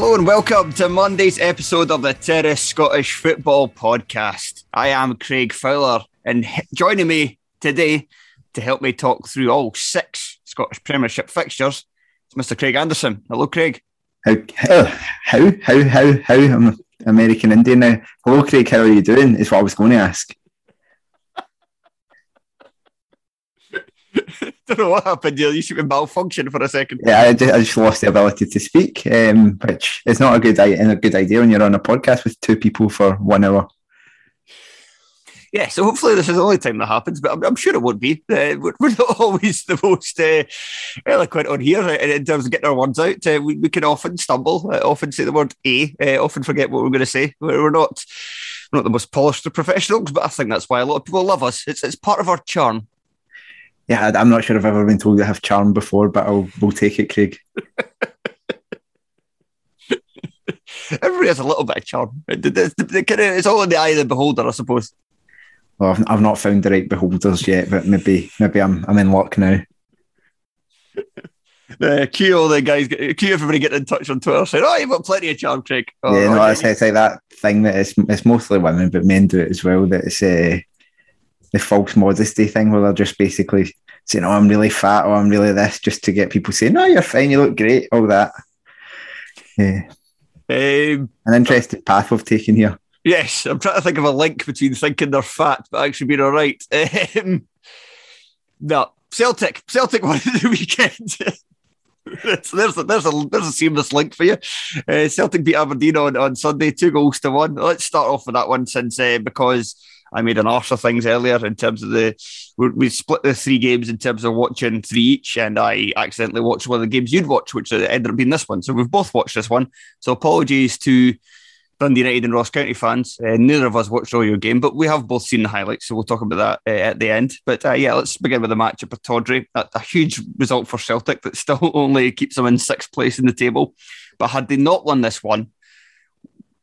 Hello and welcome to Monday's episode of the Terrace Scottish Football Podcast. I am Craig Fowler, and joining me today to help me talk through all six Scottish Premiership fixtures is Mr. Craig Anderson. Hello, Craig. How how how how how, I'm American Indian now. Hello, Craig. How are you doing? Is what I was going to ask. Don't know what happened here. You should be malfunction for a second. Yeah, I just, I just lost the ability to speak, um, which is not a good a good idea when you're on a podcast with two people for one hour. Yeah, so hopefully this is the only time that happens, but I'm, I'm sure it won't be. Uh, we're, we're not always the most uh, eloquent on here in terms of getting our words out. Uh, we, we can often stumble, uh, often say the word "a," uh, often forget what we're going to say. We're, we're not we're not the most polished of professionals, but I think that's why a lot of people love us. It's it's part of our charm. Yeah, I'm not sure I've ever been told I have charm before, but I'll we'll take it, Craig. Everybody has a little bit of charm. It- it- It's, the- the kind of- it's all in the eye of the beholder, I suppose. Well, I've, I've not found the right beholders yet, but maybe maybe I'm I'm in luck now. Uh, cue all the guys, cue everybody getting in touch on Twitter saying, "Oh, you've got plenty of charm, Craig." Oh, yeah, no, okay. it's, it's like that thing that it's it's mostly women, but men do it as well. That it's uh, the false modesty thing where they're just basically saying, "Oh, I'm really fat," or "I'm really this," just to get people saying, "No, you're fine, you look great," all that. Yeah, Um, an interesting path we've taken here. yes, I'm trying to think of a link between thinking they're fat but actually being all right. Um, no, Celtic, Celtic won the weekend. There's, there's, a, there's, a, there's a seamless link for you. Uh, Celtic beat Aberdeen on, on Sunday, two goals to one. Let's start off with that one since uh, because I made an arse of things earlier in terms of the we, split the three games in terms of watching three each, and I accidentally watched one of the games you'd watch, which ended up being this one. So we've both watched this one. So apologies to Dundee United and Ross County fans. Uh, neither of us watched all your game, but we have both seen the highlights, so we'll talk about that uh, at the end. But uh, yeah, let's begin with the match at Pittodrie. A, a huge result for Celtic that still only keeps them in sixth place in the table. But had they not won this one,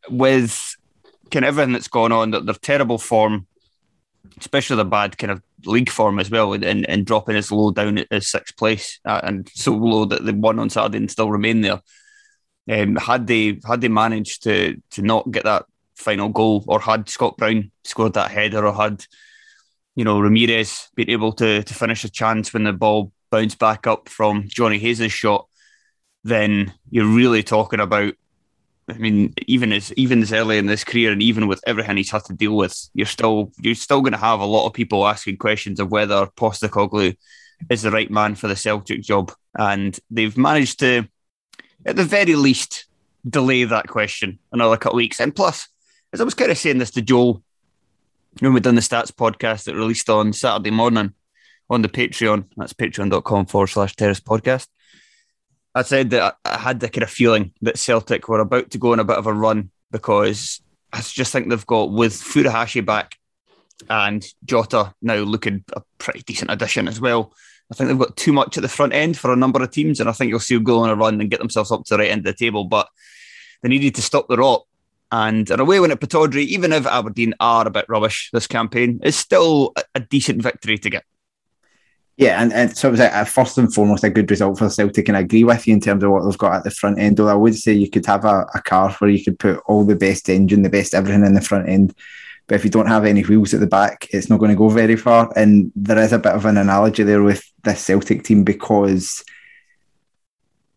with kind of everything that's gone on, that their terrible form, especially the bad kind of league form as well, and, and dropping as low down as sixth place uh, and so low that they won on Saturday and still remain there. Um, had they had they managed to to not get that final goal, or had Scott Brown scored that header, or had you know Ramirez been able to to finish a chance when the ball bounced back up from Johnny Hayes' shot, then you're really talking about. I mean, even as even as early in this career, and even with everything he's had to deal with, you're still you're still going to have a lot of people asking questions of whether Postecoglou is the right man for the Celtic job, and they've managed to at the very least, delay that question another couple of weeks. And plus, as I was kind of saying this to Joel when we done the stats podcast that released on Saturday morning on the Patreon, that's patreon.com forward slash terrace podcast. I said that I had the kind of feeling that Celtic were about to go on a bit of a run because I just think they've got with Furuhashi back and Jota now looking a pretty decent addition as well. I think they've got too much at the front end for a number of teams, and I think you'll see them go on a run and get themselves up to the right end of the table. But they needed to stop the rot. And an away win at Pittodrie, even if Aberdeen are a bit rubbish this campaign, it's still a decent victory to get. Yeah, and, and so it was a, a first and foremost a good result for Celtic, and I agree with you in terms of what they've got at the front end. Though I would say you could have a, a car where you could put all the best engine, the best everything in the front end, but if you don't have any wheels at the back, it's not going to go very far. And there is a bit of an analogy there with this Celtic team because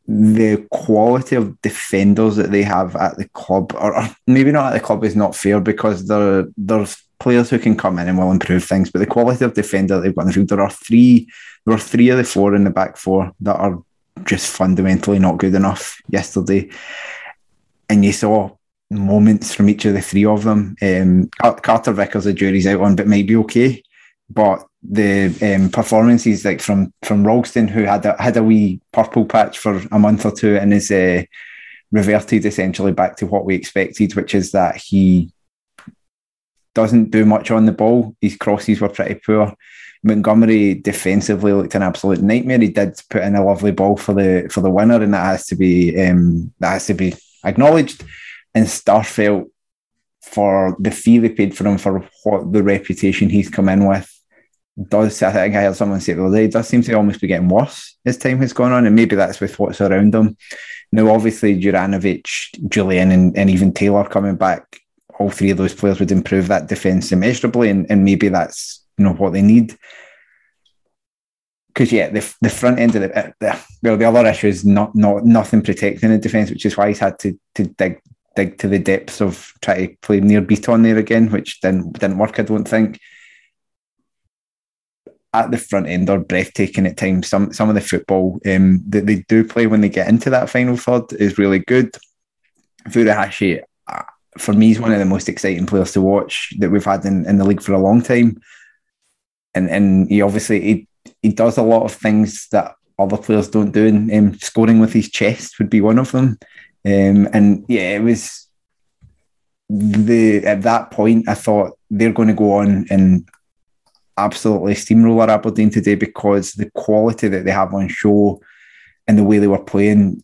the quality of defenders that they have at the club, or, or maybe not at the club, is not fair because there there's players who can come in and will improve things. But the quality of defender they've got in the field, there are three, there are three of the four in the back four that are just fundamentally not good enough yesterday. And you saw moments from each of the three of them. Um, Carter Vickers, the jury's out on, but might be okay. But the um, performances like from from Ralston, who had a, had a wee purple patch for a month or two and is uh, reverted essentially back to what we expected, which is that he doesn't do much on the ball. His crosses were pretty poor. Montgomery defensively looked an absolute nightmare. He did put in a lovely ball for the for the winner, and that has to be um, that has to be acknowledged. And Starfelt for the fee they paid for him for what the reputation he's come in with does I think I heard someone say the other day, does seem to almost be getting worse as time has gone on, and maybe that's with what's around him. Now, obviously, Juranovic, Jullien, and, and even Taylor coming back, all three of those players would improve that defence immeasurably, and, and maybe that's you know what they need. Because yeah, the, the front end of the, uh, the well, the other issue is not not nothing protecting the defence, which is why he's had to to dig dig to the depths of try to play Nir Bitton there again, which didn't didn't work. I don't think at the front end are breathtaking at times. Some some of the football um, that they do play when they get into that final third is really good. Furuhashi, uh, for me, is one of the most exciting players to watch that we've had in, in the league for a long time. And and he obviously he, he does a lot of things that other players don't do. And um, scoring with his chest would be one of them. Um, and yeah, it was the at that point I thought they're going to go on and absolutely steamroller Aberdeen today because the quality that they have on show and the way they were playing,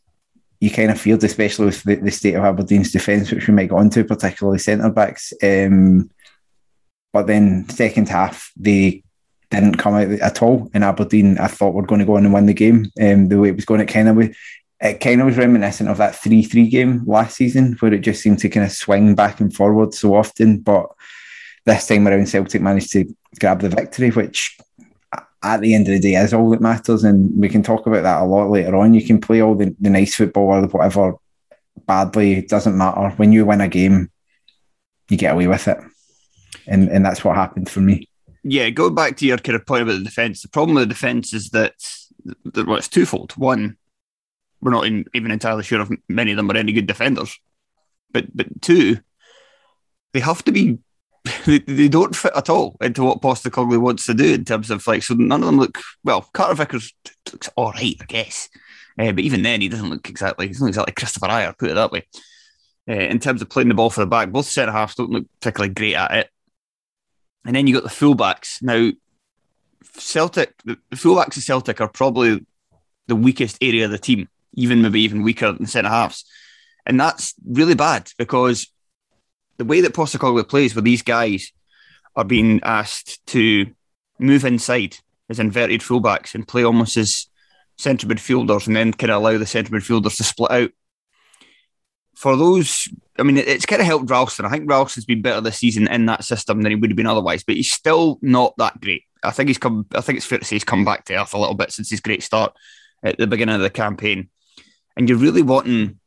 you kind of feared, especially with the, the state of Aberdeen's defence, which we might go into, particularly centre backs. Um, but then second half, they didn't come out at all. In Aberdeen, I thought we're going to go on and win the game. Um, the way it was going, it kind of it kind of was reminiscent of that three three game last season, where it just seemed to kind of swing back and forward so often. But this time around, Celtic managed to grab the victory, which at the end of the day is all that matters. And we can talk about that a lot later on. You can play all the, the nice football or whatever badly, it doesn't matter. When you win a game, you get away with it. And and that's what happened for me. Yeah, going back to your kind of point about the defence, the problem with the defence is that, that well, it's twofold. One, we're not in, even entirely sure if many of them are any good defenders. But but two, they have to be they, they don't fit at all into what Postecoglou wants to do in terms of like. So none of them look well. Carter Vickers looks all right, I guess, uh, but even then he doesn't look exactly. He's not exactly Kristoffer Ajer, put it that way. Uh, in terms of playing the ball for the back, both centre halves don't look particularly great at it. And then you got the fullbacks. Now, Celtic, the fullbacks of Celtic are probably the weakest area of the team, even maybe even weaker than centre halves. And that's really bad because the way that Postecoglou plays, where these guys are being asked to move inside as inverted fullbacks and play almost as centre midfielders, and then kind of allow the centre midfielders to split out. For those, I mean, it's kind of helped Ralston. I think Ralston's been better this season in that system than he would have been otherwise, but he's still not that great. I think he's come. I think it's fair to say he's come back to earth a little bit since his great start at the beginning of the campaign. And you're really wanting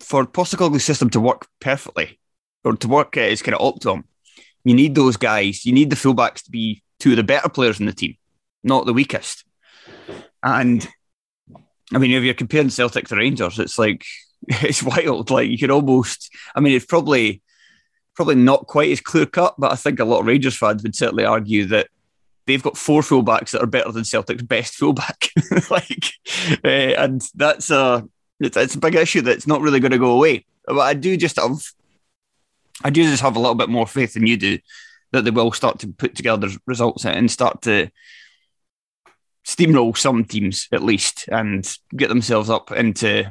for Postecoglou's system to work perfectly or to work at its kind of optimum, you need those guys. You need the fullbacks to be two of the better players in the team, not the weakest. And I mean, if you're comparing Celtic to Rangers, it's like it's wild. Like you could almost. I mean, it's probably probably not quite as clear cut, but I think a lot of Rangers fans would certainly argue that they've got four fullbacks that are better than Celtic's best fullback. like, uh, and that's a it's, it's, a big issue that's not really going to go away. But I do just have, I do just have a little bit more faith than you do that they will start to put together results and start to steamroll some teams at least and get themselves up into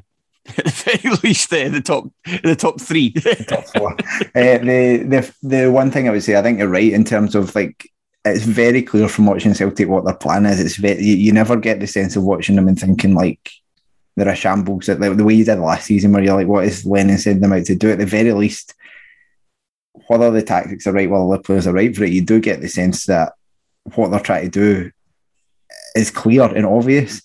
at the very least uh, the top the top three. Top four. Uh, the, the the one thing i would say i think you're right in terms of like it's very clear from watching celtic what their plan is. It's very you, you never get the sense of watching them and thinking like they're a shambles. Like the way you did last season, where you're like, what is Lennon sending them out to do? At the very least, whether the tactics are right, whether the players are right for it, you do get the sense that what they're trying to do is clear and obvious.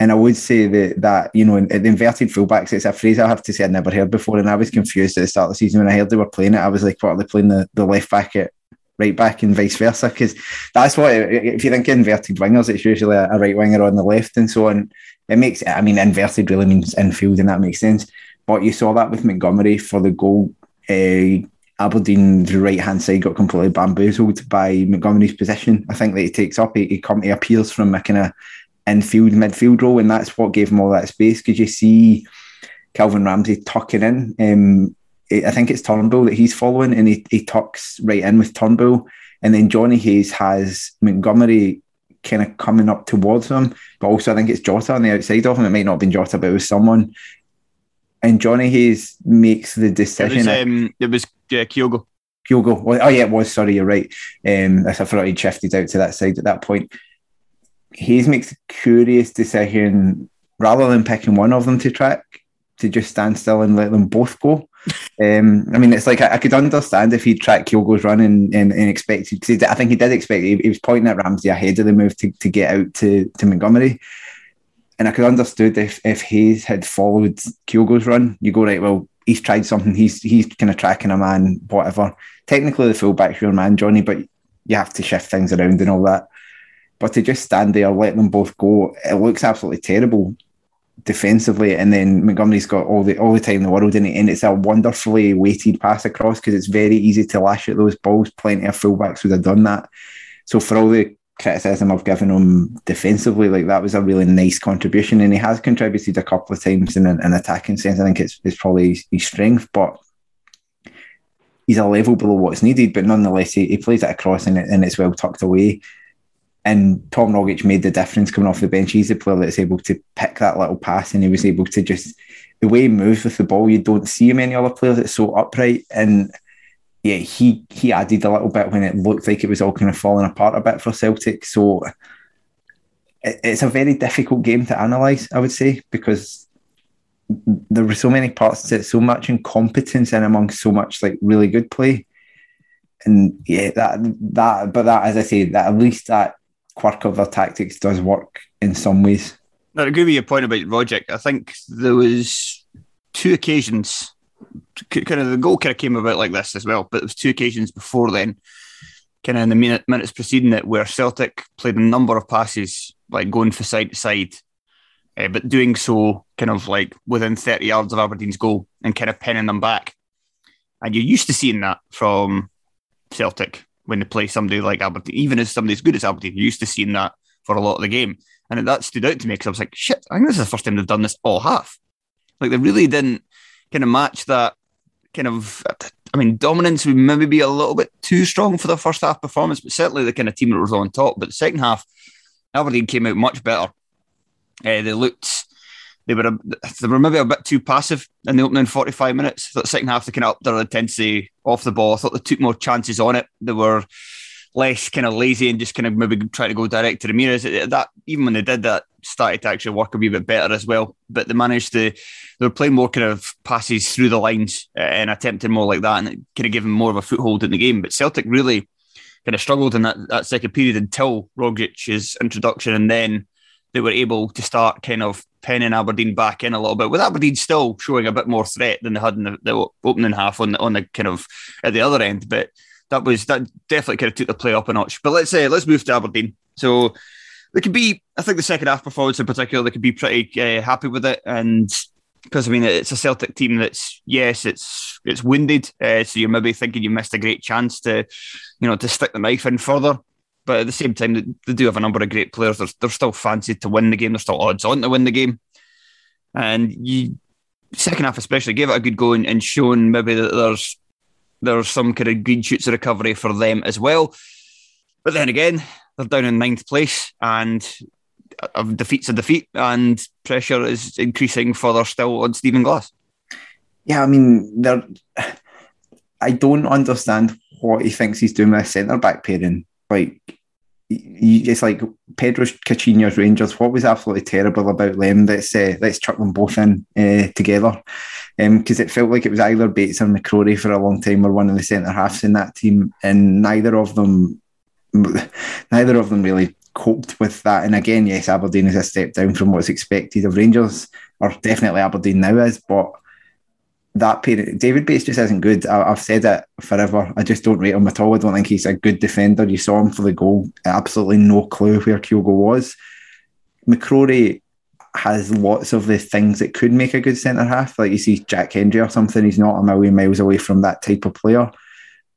And I would say that that you know, in, the inverted fullbacks, it's a phrase I have to say I'd never heard before, and I was confused at the start of the season when I heard they were playing it. I was like, what are they playing the, the left back at right back and vice versa? Because that's what if you think inverted wingers, it's usually a right winger on the left and so on. It makes, I mean, inverted really means infield, and that makes sense. But you saw that with Montgomery for the goal. Uh, Aberdeen's right hand side got completely bamboozled by Montgomery's position. I think that he takes up, he, he, come, he appears from a kind of infield, midfield role, and that's what gave him all that space because you see Calvin Ramsey tucking in. Um, I think it's Turnbull that he's following, and he, he tucks right in with Turnbull. And then Johnny Hayes has Montgomery kind of coming up towards him, but also I think it's Jota on the outside of him. It might not have been Jota, but it was someone. And Johnny Hayes makes the decision. It was, um, it was yeah, Kyogo. Kyogo. Oh, yeah, it was. Sorry, you're right. Um, I forgot he'd shifted out to that side at that point. Hayes makes a curious decision rather than picking one of them to track to just stand still and let them both go. Um, I mean, it's like I, I, could understand if he tracked Kyogo's run and, and, and expected, because I think he did expect, he, he, was pointing at Ramsey ahead of the move to, to get out to, to Montgomery. And I could understood if, if Hayes had followed Kyogo's run, you go, right, well, he's tried something, he's he's kind of tracking a man, whatever. Technically, the fullback's your man, Johnny, but you have to shift things around and all that. But to just stand there, let them both go, it looks absolutely terrible defensively, and then Montgomery's got all the all the time in the world in it, and it's a wonderfully weighted pass across because it's very easy to lash at those balls. Plenty of fullbacks would have done that. So for all the criticism I've given him defensively, like that was a really nice contribution, and he has contributed a couple of times in an, an attacking sense. I think it's it's probably his, his, strength, but he's a level below what's needed. But nonetheless, he, he plays it across and, it, and it's well tucked away. And Tom Rogic made the difference coming off the bench. He's a player that's able to pick that little pass and he was able to just, the way he moves with the ball, you don't see many other players that's so upright. And yeah, he he added a little bit when it looked like it was all kind of falling apart a bit for Celtic. So it, it's a very difficult game to analyse, I would say, because there were so many parts to it, so much incompetence in among so much like really good play. And yeah, that that but that as I say, that at least that quirk of their tactics does work in some ways. I agree with your point about Rogic. I think there was two occasions, kind of the goal kind of came about like this as well, but there was two occasions before then, kind of in the minute, minutes preceding it, where Celtic played a number of passes, like going from side to side, uh, but doing so kind of like within 30 yards of Aberdeen's goal and kind of pinning them back. And you're used to seeing that from Celtic when they play somebody like Aberdeen, even as somebody as good as Aberdeen, you're used to seeing that for a lot of the game. And that stood out to me because I was like, shit, I think this is the first time they've done this all half. Like they really didn't kind of match that kind of, I mean, dominance would maybe be a little bit too strong for the first half performance, but certainly the kind of team that was on top. But the second half, Aberdeen came out much better. Uh, they looked they were a, they were maybe a bit too passive in the opening 45 minutes. The second half, they kind of upped their intensity off the ball. I thought they took more chances on it. They were less kind of lazy and just kind of maybe trying to go direct to Ramirez. That even when they did that, started to actually work a wee bit better as well. But they managed to they were playing more kind of passes through the lines uh, and attempting more like that, and it kind of them more of a foothold in the game. But Celtic really kind of struggled in that, that second period until Rogic's introduction, and then they were able to start kind of penning Aberdeen back in a little bit, with Aberdeen still showing a bit more threat than they had in the, the opening half on the, on the kind of at the other end. But that was that definitely kind of took the play up a notch. But let's say uh, let's move to Aberdeen. So they could be, I think the second half performance in particular, they could be pretty uh, happy with it, and because I mean it's a Celtic team that's yes, it's it's wounded, uh, so you're maybe thinking you missed a great chance to, you know, to stick the knife in further. But at the same time, they do have a number of great players. They're, they're still fancied to win the game. They're still odds on to win the game. And you, second half especially, gave it a good go and, and shown maybe that there's there's some kind of green shoots of recovery for them as well. But then again, they're down in ninth place and a defeat's a defeat, and pressure is increasing further still on Stephen Glass. Yeah, I mean, they I don't understand what he thinks he's doing with centre back pairing. Like, it's like Pedro Caixinha's Rangers. What was absolutely terrible about them? Let's uh, let's chuck them both in uh, together because um, it felt like it was either Bates or McCrorie for a long time, or one of the centre halves in that team, and neither of them, neither of them really coped with that. And again, yes, Aberdeen is a step down from what's expected of Rangers, or definitely Aberdeen now is, but that period, David Bates just isn't good. I, have said it forever. I just don't rate him at all. I don't think he's a good defender. You saw him for the goal. Absolutely no clue where Kyogo was. McCrorie has lots of the things that could make a good centre half. Like you see Jack Hendry or something. He's not a million miles away from that type of player.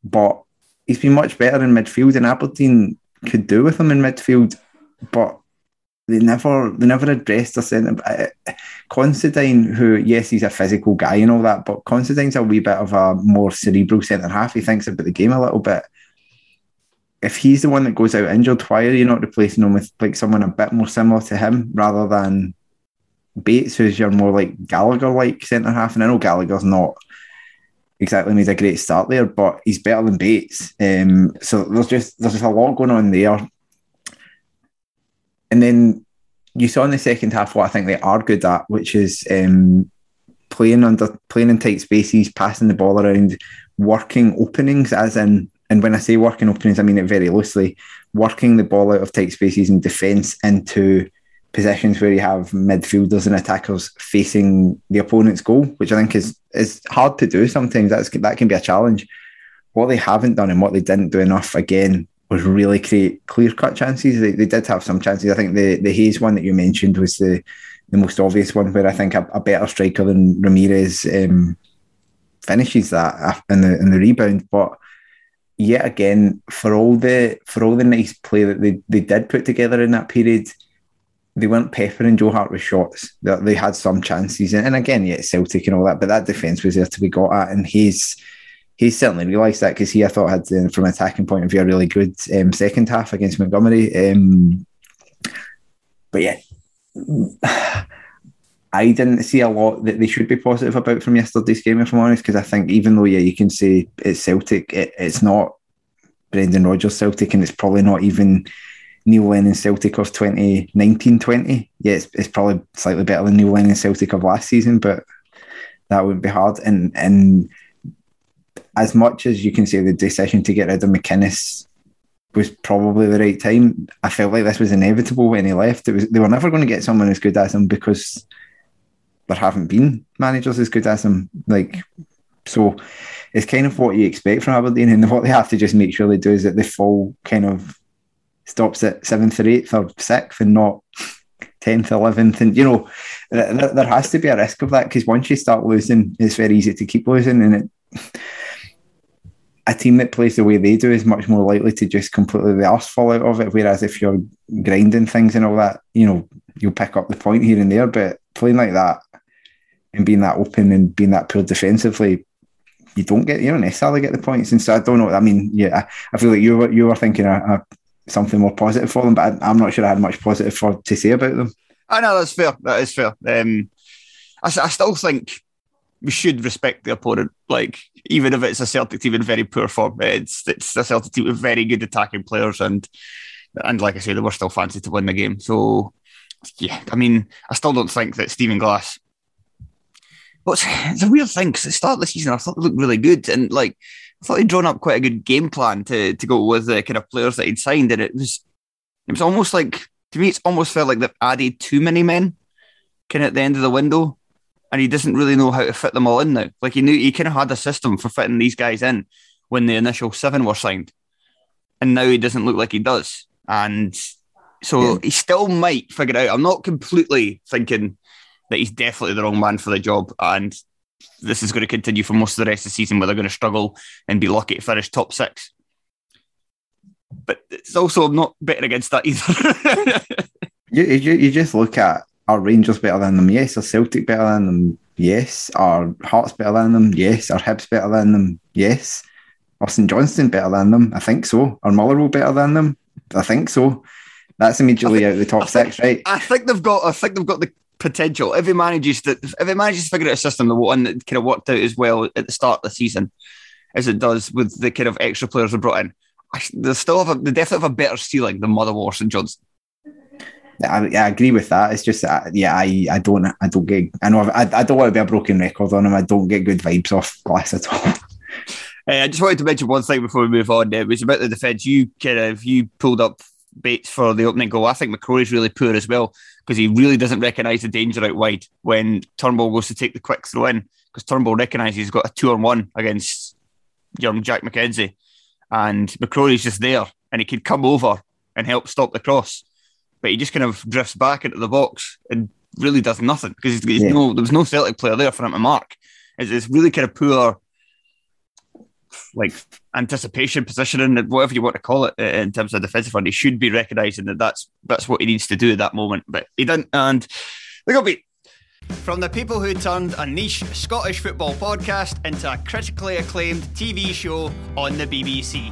but he's been much better in midfield, and Aberdeen could do with him in midfield, but they never they never addressed centre. Uh, Considine, who yes, he's a physical guy and all that, but Considine's a wee bit of a more cerebral centre half. He thinks about the game a little bit. If he's the one that goes out injured, why are you not replacing him with like someone a bit more similar to him rather than Bates, who's your more like Gallagher like centre half? And I know Gallagher's not exactly made a great start there, but he's better than Bates. Um, so there's just there's just a lot going on there. And then you saw in the second half what I think they are good at, which is um, playing under playing in tight spaces, passing the ball around, working openings, as in and when I say working openings, I mean it very loosely, working the ball out of tight spaces and defence into positions where you have midfielders and attackers facing the opponent's goal, which I think is is hard to do sometimes. That's that can be a challenge. What they haven't done and what they didn't do enough again was really create clear cut chances. They, they did have some chances. I think the the Hayes one that you mentioned was the the most obvious one where I think a, a better striker than Ramirez um, finishes that in the in the rebound. But yet again, for all the for all the nice play that they, they did put together in that period, they weren't peppering Joe Hart with shots. They, they had some chances, and, and again, yeah, Celtic and all that, but that defence was there to be got at, and he's he's certainly realised that because he, I thought, had uh, from an attacking point of view a really good um, second half against Montgomery. Um, but yeah, I didn't see a lot that they should be positive about from yesterday's game, if I'm honest, because I think even though yeah, you can say it's Celtic, it, it's not Brendan Rodgers Celtic, and it's probably not even Neil Lennon Celtic of 2019-20. Yeah, it's, it's probably slightly better than Neil Lennon Celtic of last season, but that wouldn't be hard. And and as much as you can say the decision to get rid of McInnes was probably the right time, I felt like this was inevitable when he left. It was they were never going to get someone as good as him because there haven't been managers as good as him. Like so it's kind of what you expect from Aberdeen and what they have to just make sure they do is that they fall kind of stops at seventh or eighth or sixth and not 10th, 11th. And, you know, there, there has to be a risk of that because once you start losing, it's very easy to keep losing. And it, a team that plays the way they do is much more likely to just completely the arse fall out of it. Whereas if you're grinding things and all that, you know, you'll pick up the point here and there. But playing like that and being that open and being that poor defensively, you don't get you don't necessarily get the points. And so I don't know. I mean, yeah, I, feel like you were you were thinking a, a something more positive for them. But I, am not sure I had much positive for to say about them. I know that's fair. That is fair. Um, I, I still think we should respect the opponent. Like even if it's a Celtic team in very poor form, it's it's a Celtic team with very good attacking players, and and like I say, they were still fancy to win the game. So yeah, I mean, I still don't think that Stephen Glass. But it's a weird thing because at the start of the season, I thought they looked really good, and like I thought he'd drawn up quite a good game plan to to go with the kind of players that he'd signed, and it was it was almost like to me, it's almost felt like they've added too many men, kind of at the end of the window, and he doesn't really know how to fit them all in now. Like he knew he kind of had a system for fitting these guys in when the initial seven were signed, and now he doesn't look like he does, and so yeah. he still might figure out. I'm not completely thinking that he's definitely the wrong man for the job, and this is going to continue for most of the rest of the season where they're going to struggle and be lucky to finish top six. But it's also not betting against that either. you, you, you just look at our Rangers better than them? Yes. Are Celtic better than them? Yes. Are Hearts better than them? Yes. Are Hibs better than them? Yes. Are St Johnstone better than them? I think so. Are Motherwell better than them? I think so. That's immediately think, out of the top think, six, right? I think they've got. I think they've got the potential if he manages to if he manages to figure out a system the one that kind of worked out as well at the start of the season as it does with the kind of extra players they brought in. I, they still have a, they definitely have a better ceiling than Motherwell and Johnstone. I, I, agree with that. It's just uh, yeah, I, I don't I don't get I know I, I don't want to be a broken record on him. I don't get good vibes off Glass at all. Uh, I just wanted to mention one thing before we move on. It was about the defence. You kind of you pulled up Bates for the opening goal. I think McCrorie's really poor as well because he really doesn't recognise the danger out wide when Turnbull goes to take the quick throw in because Turnbull recognises he's got a two on one against young Jack McKenzie and McCrorie's just there and he could come over and help stop the cross, but he just kind of drifts back into the box and really does nothing because yeah. no, there was no Celtic player there for him to mark. It's, it's really kind of poor like anticipation, positioning, whatever you want to call it, uh, in terms of defensive fund. He should be recognising that that's that's what he needs to do at that moment, but he didn't. And they got beat. From the people who turned a niche Scottish football podcast into a critically acclaimed TV show on the BBC.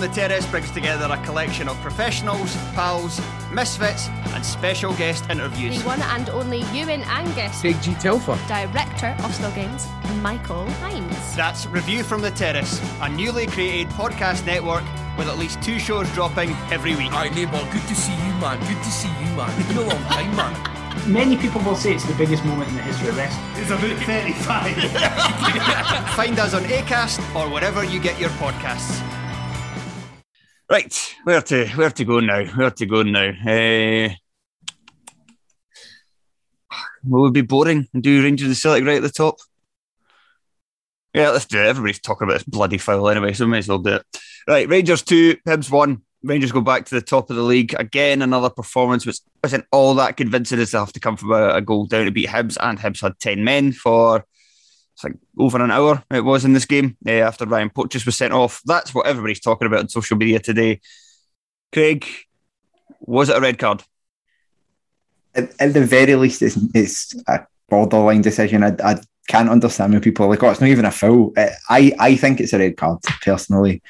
the Terrace brings together a collection of professionals, pals, misfits, and special guest interviews. The one and only Ewan Angus, Big G Telfer. director of Still Games, Michael Hines. That's Review from the Terrace, a newly created podcast network with at least two shows dropping every week. Alright, neighbour, good to see you, man. Good to see you, man. It's been a long time, man. Many people will say it's the biggest moment in the history of wrestling. It's about 35. Find us on ACAST or wherever you get your podcasts. Right, where to where to go now? Where to go now? Uh, will it be boring and do Rangers and Celtic right at the top? Yeah, let's do it. Everybody's talking about this bloody foul anyway, so we may as well do it. Right, Rangers 2, Hibs 1. Rangers go back to the top of the league. Again, another performance which wasn't all that convincing as they have to come from a, a goal down to beat Hibs, and Hibs had 10 men for it's over an hour it was in this game uh, after Ryan Porteous was sent off. That's what everybody's talking about on social media today. Craig, was it a red card? At, at the very least, it's, it's a borderline decision. I, I can't understand when people are like, oh, it's not even a foul. Uh, I, I think it's a red card, personally.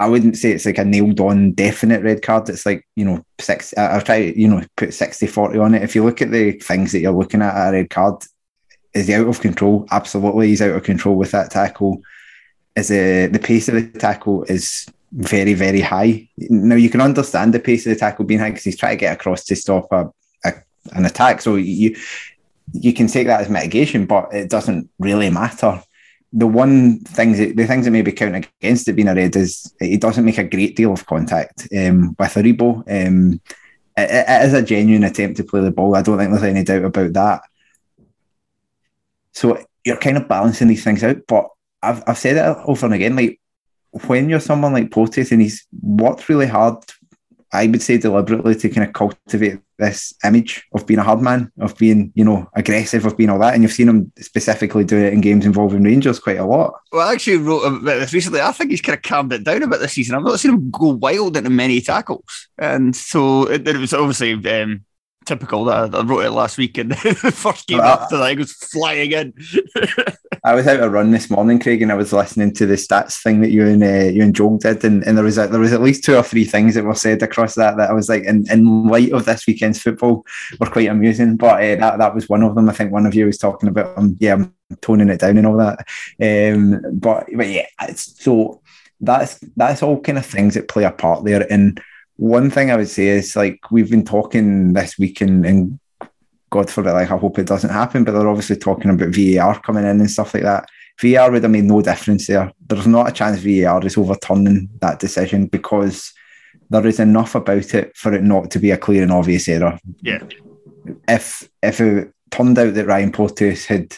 I wouldn't say it's like a nailed on definite red card. It's like, you know, six, I'll try, you know, put 60 40 on it. If you look at the things that you're looking at at a red card, is he out of control? Absolutely, he's out of control with that tackle. Is the the pace of the tackle is very very high. Now you can understand the pace of the tackle being high because he's trying to get across to stop a, a an attack. So you you can take that as mitigation, but it doesn't really matter. The one things that, the things that maybe count against it being a red is it doesn't make a great deal of contact um, with Aribo. Um, it, it is a genuine attempt to play the ball. I don't think there's any doubt about that. So you're kind of balancing these things out. But I've, I've said it over and again, like when you're someone like Porteous and he's worked really hard, I would say deliberately to kind of cultivate this image of being a hard man, of being, you know, aggressive, of being all that. And you've seen him specifically do it in games involving Rangers quite a lot. Well, I actually wrote about this recently. I think he's kind of calmed it down a bit this season. I've not seen him go wild into many tackles. And so it, it was obviously um, typical that I, I wrote it last week and the first game Uh, after that, he was flying in. I was out a run this morning, Craig, and I was listening to the stats thing that you and uh, you and Joel did, and, and there was a, there was at least two or three things that were said across that that I was like, in, in light of this weekend's football, were quite amusing. But uh, that that was one of them. I think one of you was talking about, um, yeah, I'm toning it down and all that. Um, but but yeah, it's, so that's that's all kind of things that play a part there. And one thing I would say is like we've been talking this week and. and God forbid, like I hope it doesn't happen, but they're obviously talking about VAR coming in and stuff like that. VAR would have made no difference there. There's not a chance VAR is overturning that decision because there is enough about it for it not to be a clear and obvious error. Yeah. If if it turned out that Ryan Porteous had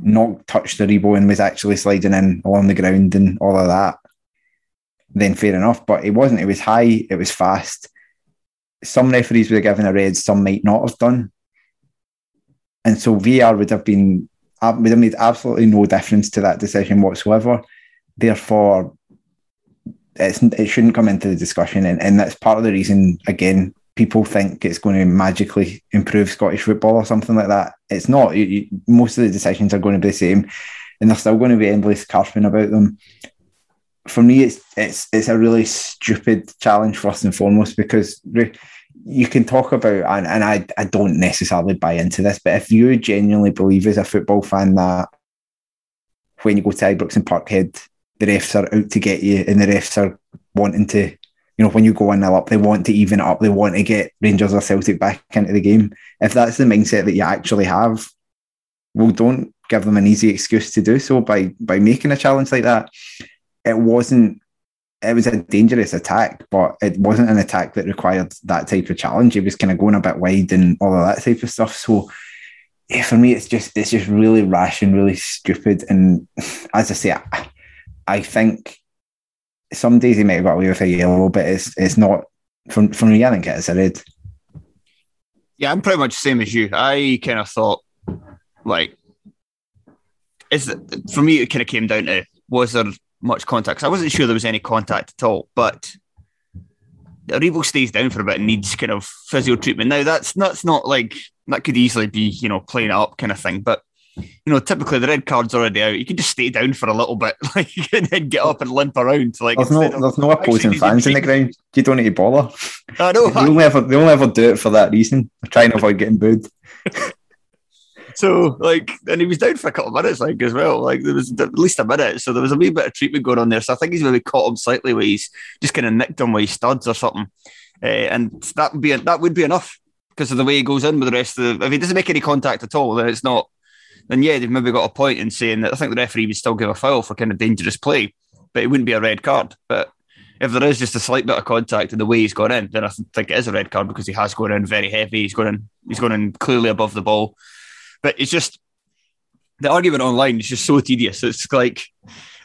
not touched the rebound and was actually sliding in along the ground and all of that, then fair enough. But it wasn't. It was high. It was fast. Some referees would have given a red. Some might not have done. And so VR would have been would have made absolutely no difference to that decision whatsoever. Therefore, it shouldn't come into the discussion, and, and that's part of the reason. Again, people think it's going to magically improve Scottish football or something like that. It's not. You, you, most of the decisions are going to be the same, and there's still going to be endless carping about them. For me, it's it's it's a really stupid challenge first and foremost because you can talk about, and, and I, I don't necessarily buy into this, but if you genuinely believe as a football fan that when you go to Ibrox and Parkhead, the refs are out to get you and the refs are wanting to, you know, when you go 1 0 up, they want to even up, they want to get Rangers or Celtic back into the game. If that's the mindset that you actually have, well, don't give them an easy excuse to do so by by making a challenge like that. It wasn't. It was a dangerous attack, but it wasn't an attack that required that type of challenge. It was kind of going a bit wide and all of that type of stuff. So, yeah, for me, it's just it's just really rash and really stupid. And as I say, I, I think some days he might have got away with a yellow, but it's it's not from from me. I think it's a red. Yeah, I'm pretty much the same as you. I kind of thought, like, is it, for me, it kind of came down to was there much contact? I wasn't sure there was any contact at all, but Aribo stays down for a bit and needs kind of physio treatment. Now that's that's not like that could easily be you know playing up kind of thing, but you know typically the red card's already out. You can just stay down for a little bit, like and then get up and limp around. Like There's no of there's no opposing fans in the ground. You don't need to bother. I know. They only ever they only ever do it for that reason. They're trying to avoid getting booed. So like, and he was down for a couple of minutes, like as well. Like there was at least a minute, so there was a wee bit of treatment going on there. So I think he's maybe caught him slightly where he's just kind of nicked him with studs or something, uh, and that would be that would be enough because of the way he goes in with the rest of the. If he doesn't make any contact at all, then it's not. Then yeah, they've maybe got a point in saying that I think the referee would still give a foul for kind of dangerous play, but it wouldn't be a red card. But if there is just a slight bit of contact in the way he's gone in, then I think it is a red card because he has gone in very heavy. He's gone in. He's gone in clearly above the ball. But it's just the argument online is just so tedious. It's like,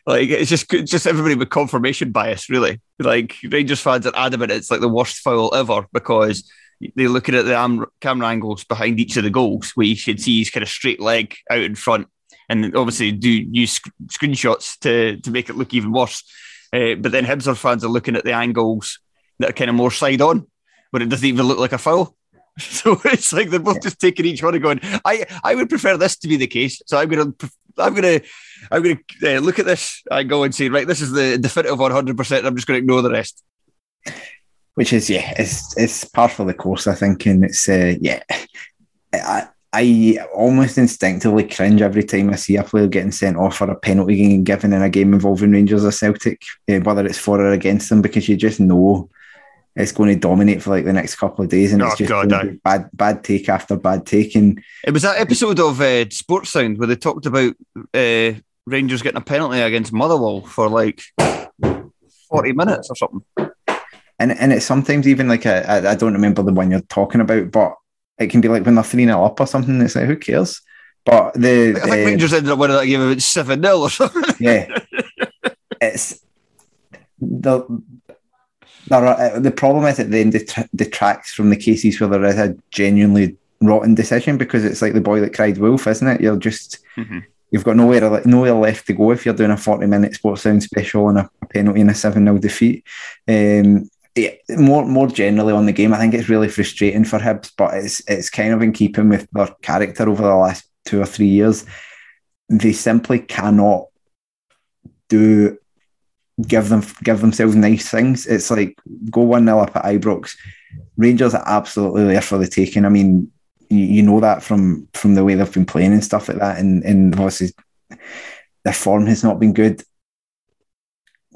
like it's just it's just everybody with confirmation bias, really. Like Rangers fans are adamant it's like the worst foul ever because they're looking at the am- camera angles behind each of the goals, where you should see his kind of straight leg out in front, and obviously do use sc- screenshots to to make it look even worse. Uh, but then Hibs fans are looking at the angles that are kind of more side on, but it doesn't even look like a foul. So it's like they're both just taking each one and going. I I would prefer this to be the case. So I'm gonna I'm gonna I'm gonna uh, look at this I go and say right, this is the definitive 100. percent I'm just gonna ignore the rest. which is yeah, it's it's par for the course, I think, and it's uh, yeah, I I almost instinctively cringe every time I see a player getting sent off for a penalty being given in a game involving Rangers or Celtic, uh, whether it's for or against them, because you just know it's going to dominate for like the next couple of days, and Oh, it's just God, going to be bad bad take after bad take, and It was that episode of uh, Sports Sound where they talked about uh, Rangers getting a penalty against Motherwell for like 40 minutes or something. and and it's sometimes even like a, I I don't remember the one you're talking about, but it can be like when they're three 0 up or something. It's like who cares? But the, I think the- Rangers ended up winning that game about 7 0 or something. yeah, it's the there uh, the problem is it then detr- detracts from the cases where there is a genuinely rotten decision because it's like the boy that cried wolf, isn't it? You're just Mhm. you've got nowhere nowhere left to go if you're doing a 40 minute sports sound special and a penalty and a 7 0 defeat. Um, yeah, more more generally on the game, I think it's really frustrating for Hibs, but it's it's kind of in keeping with their character over the last two or three years. They simply cannot do give them give themselves nice things. It's like go one 0 up at Ibrox. Rangers are absolutely there for the taking. I mean, you, you know that from from the way they've been playing and stuff like that, and and obviously their form has not been good.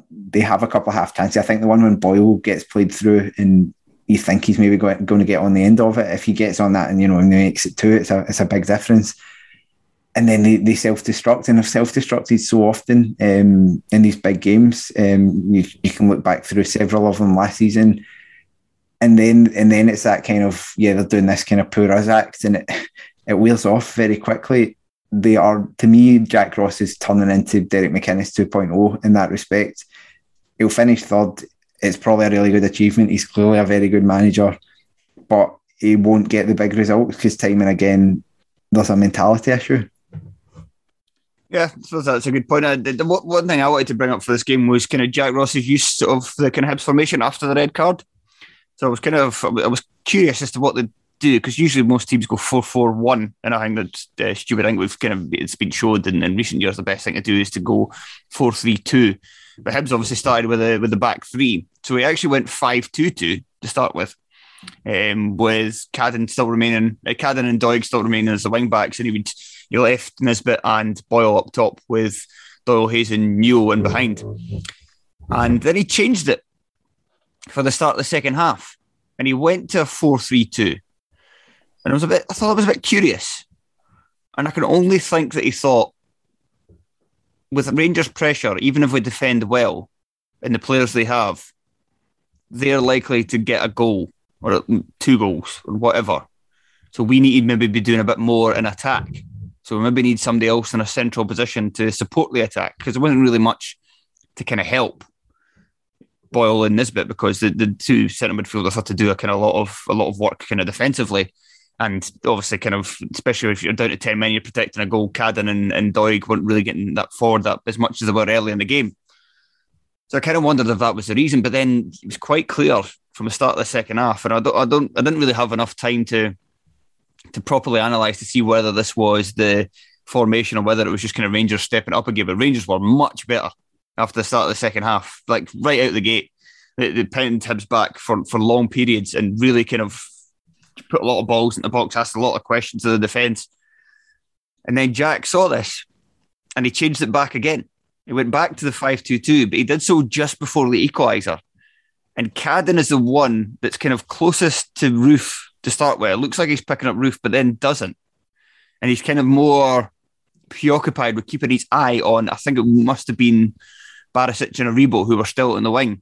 They have a couple of half chances. I think the one when Boyle gets played through and you think he's maybe going, going to get on the end of it. If he gets on that and you know and makes it two, it's a it's a big difference. And then they, they self destruct and have self destructed so often um, in these big games. Um, you, you can look back through several of them last season, and then and then it's that kind of yeah they're doing this kind of poor us act and it it wears off very quickly. They are to me Jack Ross is turning into Derek McInnes 2.0 in that respect. He'll finish third. It's probably a really good achievement. He's clearly a very good manager, but he won't get the big results because time and again there's a mentality issue. Yeah, I suppose that's a good point. Uh, the, one thing I wanted to bring up for this game was kind of Jack Ross's use of the kind of Hibs formation after the red card. So I was kind of I was curious as to what they do because usually most teams go four four one, and I think that's uh, stupid. I think we've kind of it's been showed in, in recent years the best thing to do is to go four three two. But Hibs obviously started with a with the back three, so he actually went five two two to start with. Um, with Cadden still remaining, uh, Cadden and Doig still remaining as the wing backs, and he would he left Nisbet and Boyle up top with Doyle Hayes and Newell in behind. And then he changed it for the start of the second half. And he went to a 4 3 2. And I was a bit I thought it was a bit curious. And I can only think that he thought, with Rangers pressure, even if we defend well and the players they have, they're likely to get a goal or two goals or whatever. So we need to maybe be doing a bit more in attack. So we maybe need somebody else in a central position to support the attack because there wasn't really much to kind of help Boyle and Nisbet because the, the two centre midfielders had to do a kind of lot of a lot of work kind of defensively. And obviously, kind of, especially if you're down to 10 men, you're protecting a goal. Cadden and, and Doig weren't really getting that forward that as much as they were early in the game. So I kind of wondered if that was the reason. But then it was quite clear from the start of the second half, and I don't, I don't, I didn't really have enough time to to properly analyse to see whether this was the formation or whether it was just kind of Rangers stepping up again. But Rangers were much better after the start of the second half, like right out the gate. They, they pounded Hibs back for, for long periods and really kind of put a lot of balls in the box, asked a lot of questions to the defence. And then Jack saw this and he changed it back again. He went back to the 5 2 2, but he did so just before the equaliser. And Cadden is the one that's kind of closest to Roofe to start with. It looks like he's picking up Roofe, but then doesn't. And he's kind of more preoccupied with keeping his eye on, I think it must have been Barisic and Aribo who were still in the wing.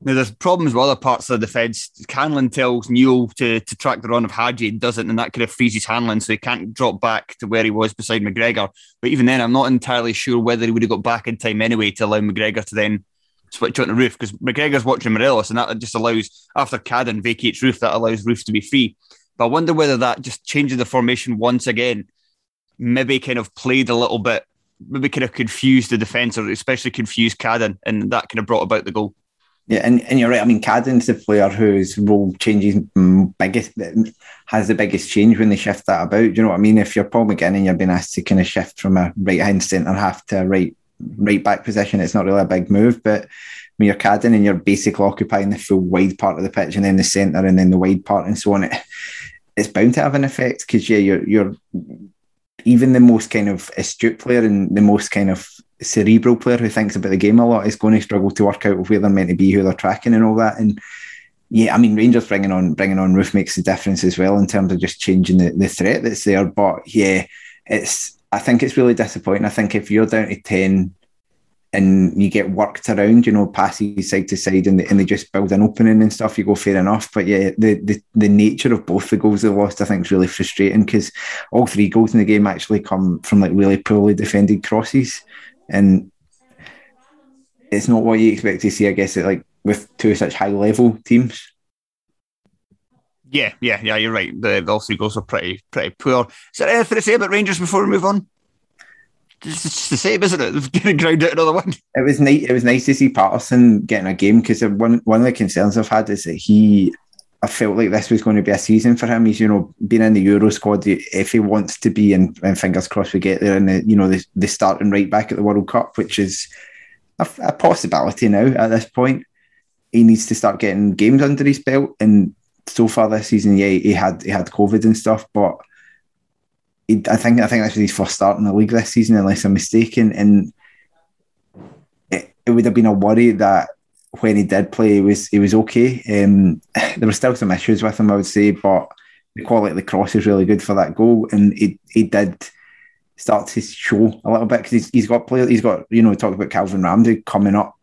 Now, there's problems with other parts of the defence. Hanlon tells Newell to, to track the run of Hagi and doesn't, and that kind of freezes Hanlon so he can't drop back to where he was beside McGregor. But even then, I'm not entirely sure whether he would have got back in time anyway to allow McGregor to then switch on the Roofe because McGregor's watching Morelos, and that just allows, after Cadden vacates Roofe, that allows Roofe to be free. But I wonder whether that just changes the formation once again, maybe kind of played a little bit, maybe kind of confused the defence or especially confused Cadden, and that kind of brought about the goal. Yeah, and, and you're right. I mean, Cadden's the player whose role changes mm, biggest, has the biggest change when they shift that about. Do you know what I mean? If you're Paul McGinn, you're being asked to kind of shift from a right hand centre half to a right right back position, it's not really a big move. But when you're Cadden and you're basically occupying the full wide part of the pitch and then the centre and then the wide part and so on, it, it's bound to have an effect because yeah, you're you're even the most kind of astute player and the most kind of cerebral player who thinks about the game a lot is going to struggle to work out where they're meant to be, who they're tracking, and all that. And yeah, I mean, Rangers bringing on bringing on Roofe makes a difference as well in terms of just changing the, the threat that's there. But yeah, it's I think it's really disappointing. I think if you're down to ten and you get worked around, you know, passes side to side, and they, and they just build an opening and stuff, you go fair enough. But yeah, the the, the nature of both the goals they lost, I think, is really frustrating because all three goals in the game actually come from like really poorly defended crosses and it's not what you expect to see, I guess, like with two such high level teams. Yeah, yeah, yeah. You're right. The, the three goals are pretty, pretty poor. Is there anything to say about Rangers before we move on? It's just the same, isn't it? Getting ground out another one. It was nice. It was nice to see Patterson getting a game because one one of the concerns I've had is that he I felt like this was going to be a season for him. He's, you know, been in the Euro squad, if he wants to be, and, and fingers crossed we get there, and the, you know, the, the starting right back at the World Cup, which is a, a, possibility now at this point. He needs to start getting games under his belt, and so far this season, yeah, he had he had COVID and stuff, but he, I think I think this was his first start in the league this season, unless I'm mistaken, and it, it would have been a worry that when he did play, he was he was okay. Um, there were still some issues with him, I would say, but the quality of the cross is really good for that goal, and he he did start to show a little bit because he's, he's got players. He's got you know we talk about Calvin Ramsay coming up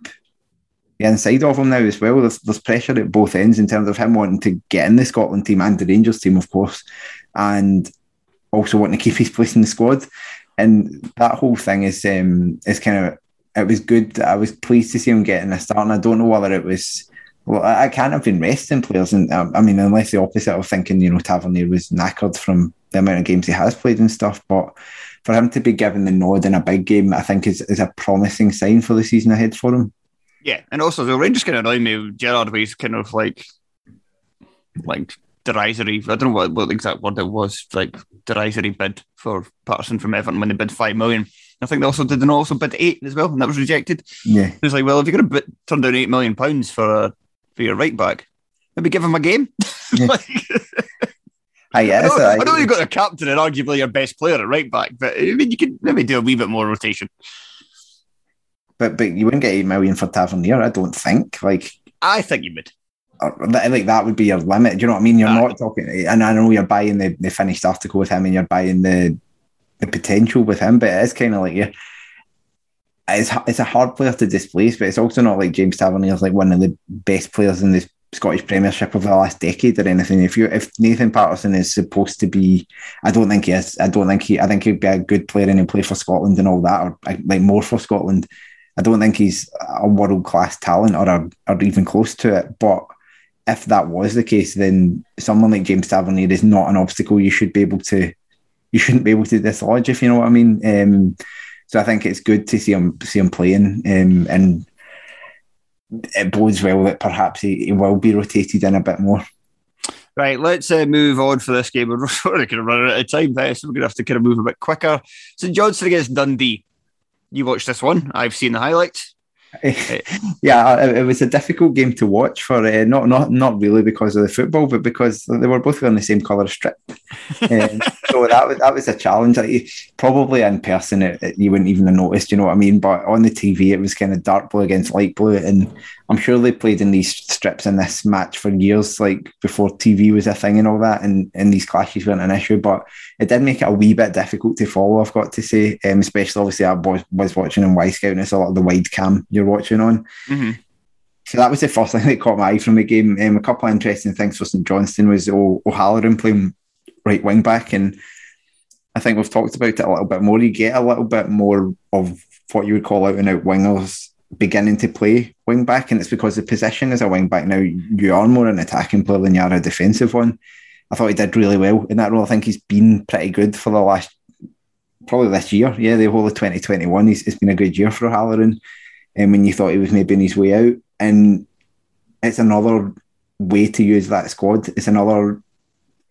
the inside of him now as well. There's, there's pressure at both ends in terms of him wanting to get in the Scotland team and the Rangers team, of course, and also wanting to keep his place in the squad. And that whole thing is um, is kind of it was good. I was pleased to see him getting a start, and I don't know whether it was. Well, I can't have been resting players, and um, I mean, unless the opposite of thinking, you know, Tavernier was knackered from the amount of games he has played and stuff. But for him to be given the nod in a big game, I think is, is a promising sign for the season ahead for him. Yeah, and also the Rangers kind of annoy me. Gerrard he's kind of like, like derisory. I don't know what, what the exact word it was. Like derisory bid for Patterson from Everton when they bid five million. I think they also did, and also bid eight as well, and that was rejected. Yeah, it's like, well, if you're going to turn down eight million pounds for a, for your right back, maybe give him a game. Yeah. like, I, yes, I, know, I, know you've got a captain and arguably your best player at right back, but I mean, you could maybe do a wee bit more rotation. But but you wouldn't get eight million for Tavernier, I don't think. Like I think you would. Uh, like that would be your limit. Do you know what I mean? You're not talking, and I know you're buying the, the finished article with him, and you're buying the the potential with him, but it is kind of like yeah, it's it's a hard player to displace, but it's also not like James Tavernier's like one of the best players in the Scottish Premiership of the last decade or anything. If you if Nathan Patterson is supposed to be, I don't think he is. I don't think he. I think he'd be a good player and he'd play for Scotland and all that, or like more for Scotland. I don't think he's a world class talent or a, or even close to it. But if that was the case, then someone like James Tavernier is not an obstacle you should be able to. You shouldn't be able to dislodge, if you know what I mean. Um, so I think it's good to see him see him playing, um, and it bodes well that perhaps he, he, will be rotated in a bit more. Right, let's uh, move on for this game. We're sort of going to run out of time there, so we're going to have to kind of move a bit quicker. St Johnstone against Dundee. You watched this one. I've seen the highlights. yeah, it was a difficult game to watch for uh, not not not really because of the football, but because they were both wearing the same colour strip. um, so that was that was a challenge. Like, probably in person, it, it, you wouldn't even have noticed. You know what I mean? But on the TV, it was kind of dark blue against light blue, and I'm sure they played in these strips in this match for years, like before TV was a thing and all that, and and these clashes weren't an issue. But it did make it a wee bit difficult to follow. I've got to say, um, especially obviously I was, was watching in Wyscout, and it's a lot of the wide cam you're watching on. Mm-hmm. So that was the first thing that caught my eye from the game. Um, a couple of interesting things for St Johnstone was o- O'Halloran playing right wing back, and I think we've talked about it a little bit more. You get a little bit more of what you would call out and out wingers beginning to play wing back, and it's because the position as a wing back now you are more an attacking player than you are a defensive one. I thought he did really well in that role. I think he's been pretty good for the last probably this year. Yeah, the whole of 2021, he's, it's been a good year for Halloran. And when you thought he was maybe in his way out, and it's another way to use that squad. It's another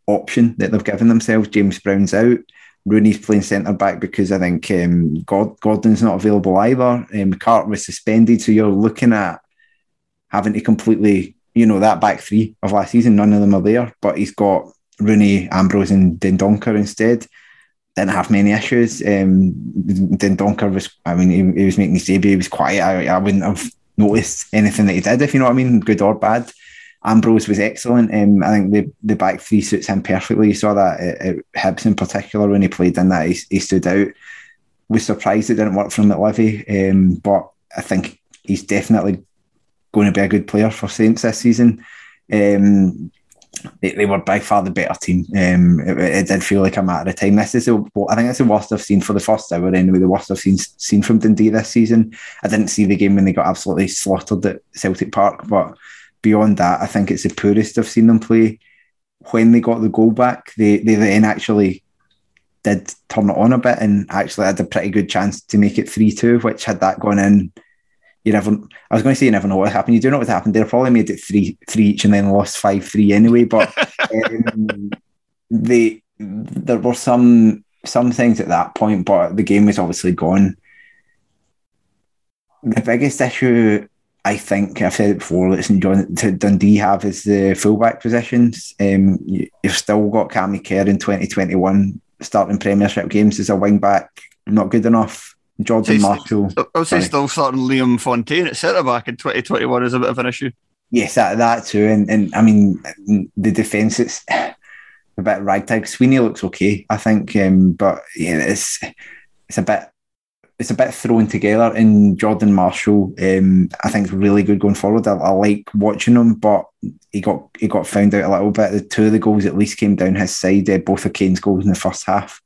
option that they've given themselves. James Brown's out. Rooney's playing centre back because I think um, Gordon's not available either. Um, McCart was suspended, so you're looking at having to completely, you know, that back three of last season. None of them are there, but he's got Rooney, Ambrose, and Dendoncker instead. Didn't have many issues. Um, Dendoncker was, I mean, he, he, was making his debut. He was quiet. I, I wouldn't have noticed anything that he did, if you know what I mean, good or bad. Ambrose was excellent. Um, I think the, the back three suits him perfectly. You saw that at, at Hibs in particular when he played in that, he, he stood out. Was surprised it didn't work for him at Livy, um, but I think he's definitely going to be a good player for Saints this season. Um, they, they, were by far the better team. Um, it, it, did feel like a matter of time. This is the, I think it's the worst I've seen for the first hour anyway. The worst I've seen seen from Dundee this season. I didn't see the game when they got absolutely slaughtered at Celtic Park, but beyond that, I think it's the poorest I've seen them play. When they got the goal back, they, they then actually did turn it on a bit and actually had a pretty good chance to make it 3 2, which had that gone in, you never, I was going to say you never know what happened. You do know what happened. They probably made it 3 3 each and then lost 5 3 anyway. But um, they, there were some some things at that point, but the game was obviously gone. The biggest issue I think I've said it before. Let's enjoy to Dundee have is the fullback positions. Um, you, have still got Cammy Kerr in 2021 starting Premiership games as a wing back. Not good enough. Jordan Marshall. I would say still starting Liam Fontaine at centre back in 2021 is a bit of an issue. Yes, that, that too. And, and I mean, the defence, it's a bit ragtag. Sweeney looks okay, I think. Um, but yeah, it's it's a bit it's a bit thrown together. And Jordan Marshall, um, I think, is really good going forward. I, I, like watching him, but he got he got found out a little bit. The two of the goals at least came down his side. Uh, both of Kane's goals in the first half.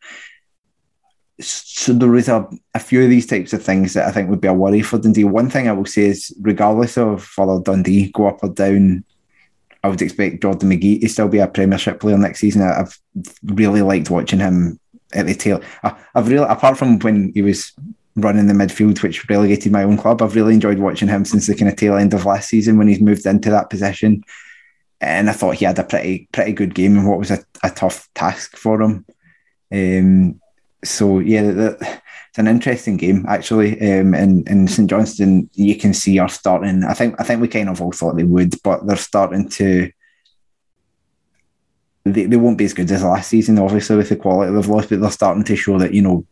So there is a, a few of these types of things that I think would be a worry for Dundee. One thing I will say is, regardless of whether Dundee go up or down, I would expect Jordan McGhee to still be a Premiership player next season. I've really liked watching him at the tail. I, have really, apart from when he was running the midfield, which relegated my own club. I've really enjoyed watching him since the kind of tail end of last season when he's moved into that position. And I thought he had a pretty pretty good game in what was a, a tough task for him. Um, so yeah, it's an interesting game actually. Um, and and St Johnstone, you can see are starting. I think I think we kind of all thought they would, but they're starting to. They, they won't be as good as last season, obviously, with the quality they've lost, but they're starting to show that you know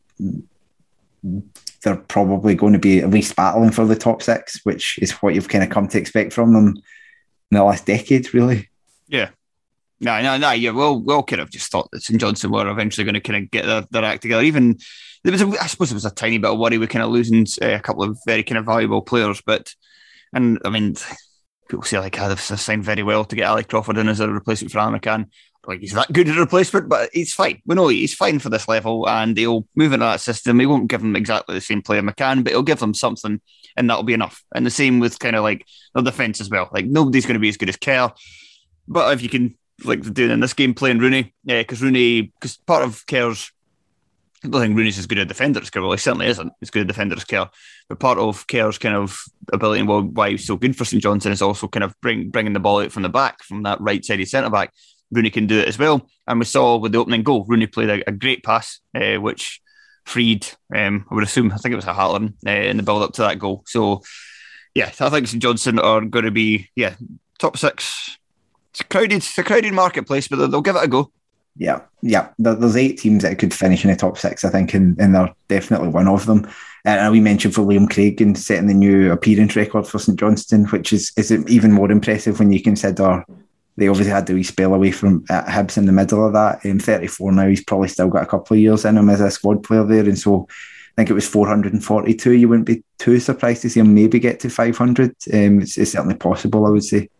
they're probably going to be at least battling for the top six, which is what you've kind of come to expect from them in the last decade, really. Yeah. No, no, no. Yeah, well, we all kind of just thought that St Johnstone were eventually going to kind of get their, their act together. Even there was, a, I suppose, there was a tiny bit of worry we kind of losing uh, a couple of very kind of valuable players, but and I mean, people say like, ah, they've signed very well to get Ali Crawford in as a replacement for McCann. Like he's that good a replacement, but he's fine. We know he's fine for this level, and he'll move into that system. He won't give them exactly the same player McCann, but he'll give them something, and that'll be enough. And the same with kind of like the defense as well. Like nobody's going to be as good as Kerr, but if you can like doing in this game, playing Rooney, yeah, because Rooney, because part of Kerr's I don't think Rooney's as good a defender as Kerr. Well, he certainly isn't as good a defender as Kerr. But part of Kerr's kind of ability and well, why he's so good for St Johnstone is also kind of bring, bringing the ball out from the back, from that right sided centre back. Rooney can do it as well. And we saw with the opening goal, Rooney played a, a great pass, uh, which freed, um, I would assume, I think it was a Hartland uh, in the build up to that goal. So, yeah, I think St Johnstone are going to be, yeah, top six. It's a crowded, it's a crowded marketplace, but they'll, they'll give it a go. Yeah, yeah. There, there's eight teams that could finish in the top six, I think, and, and they're definitely one of them. And we mentioned for Liam Craig and setting the new appearance record for St Johnstone, which is is even more impressive when you consider they obviously had the wee spell away from uh, Hibs in the middle of that. In 34 now, he's probably still got a couple of years in him as a squad player there, and so I think it was 442. You wouldn't be too surprised to see him maybe get to 500. Um, it's, it's certainly possible, I would say.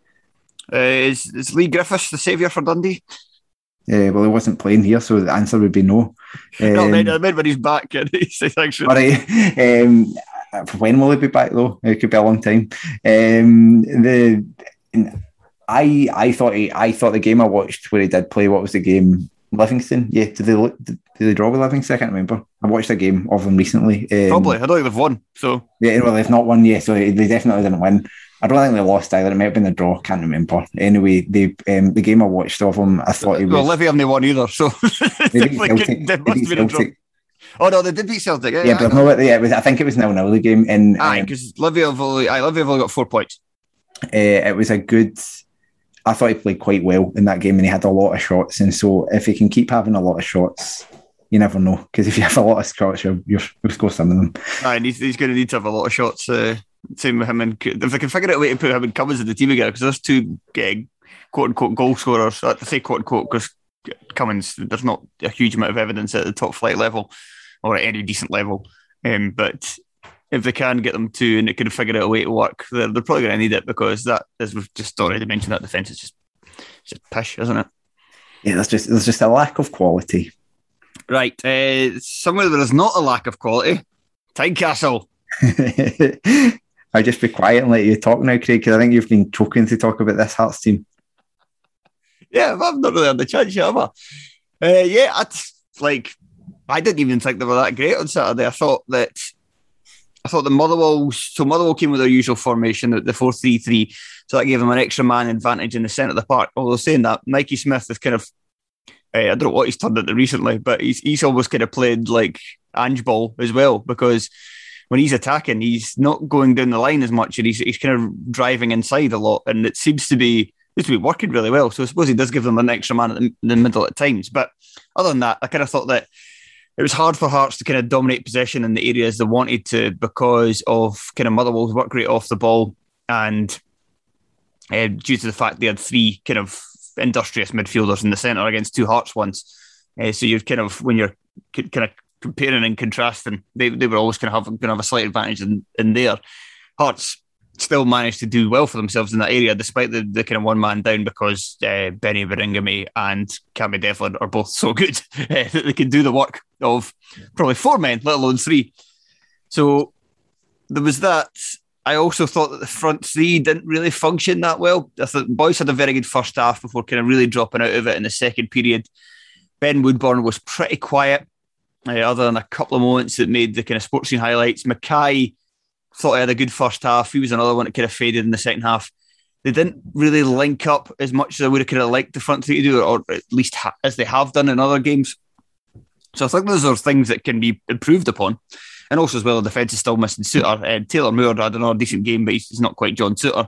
Uh, is, is Leigh Griffiths the saviour for Dundee? Uh, well, he wasn't playing here, so the answer would be no. Um, no, I meant when he's back. He's actually... Right. Um, when will he be back though? It could be a long time. Um, the I I thought he, I thought the game I watched where he did play. What was the game? Livingston. Yeah. Did they did, they draw with Livingston? I can't remember. I watched a game of them recently. Um, Probably. I don't think they've won. So yeah, well, they've not won. Yeah, so they definitely didn't win. I don't think they lost either. It might have been a draw. Can't remember. Anyway, the um, the game I watched of them, I thought he was. Well, Livy haven't won either, so they, Celtic, they must have been a draw. Oh no, they did beat Celtic. Yeah, yeah but no, yeah, was, I think it was nil nil the game. And aye, because um, Livy have only, aye, Livy have only got four points. Uh, it was a good. I thought he played quite well in that game, and he had a lot of shots. And so, if he can keep having a lot of shots, you never know. Because if you have a lot of shots, you'll, you'll, you'll score some of them. Aye, he's, he's going to need to have a lot of shots. Uh, same with him and if they can figure out a way to put him and Cummings in the team again, because there's two uh, quote unquote goal scorers. I say quote unquote because Cummings, there's not a huge amount of evidence at the top flight level or at any decent level. Um, but if they can get them to and they can figure out a way to work, they're, they're probably going to need it because that, as we've just already mentioned, that defence is just just pish, isn't it? Yeah, there's just there's just a lack of quality. Right, uh, somewhere there is not a lack of quality. Tynecastle. I'll just be quiet and let you talk now, Craig, because I think you've been choking to talk about this Hearts team. Yeah, I've not really had the chance yet, have I? Uh, yeah, I like. I didn't even think they were that great on Saturday. I thought that I thought the Motherwell, so Motherwell came with their usual formation, the 4 3 3. So that gave them an extra man advantage in the centre of the park. Although saying that, Mikey Smith is kind of, uh, I don't know what he's turned into recently, but he's, he's almost kind of played like Ange ball as well because when he's attacking, he's not going down the line as much, and he's he's kind of driving inside a lot, and it seems to be seems to be working really well. So I suppose he does give them an extra man at the, the middle at times. But other than that, I kind of thought that it was hard for Hearts to kind of dominate possession in the areas they wanted to because of kind of Motherwell's work rate off the ball and uh, due to the fact they had three kind of industrious midfielders in the centre against two Hearts ones. Uh, so you're kind of when you're kind of comparing and contrasting, they, they were always going to have going to have a slight advantage in, in there. Hearts still managed to do well for themselves in that area, despite the, the kind of one man down because uh, Benny Baningime and Cammy Devlin are both so good uh, that they can do the work of probably four men, let alone three. So there was that. I also thought that the front three didn't really function that well. I thought Boyce had a very good first half before kind of really dropping out of it in the second period. Ben Woodburn was pretty quiet uh, other than a couple of moments that made the kind of sports scene highlights. McKay thought he had a good first half. He was another one that kind of faded in the second half. They didn't really link up as much as I would have kind of liked the front three to do, or at least ha- as they have done in other games. So I think those are things that can be improved upon. And also, as well, the defence is still missing Souttar. Uh, Taylor Moore had another decent game, but he's, not quite John Souttar.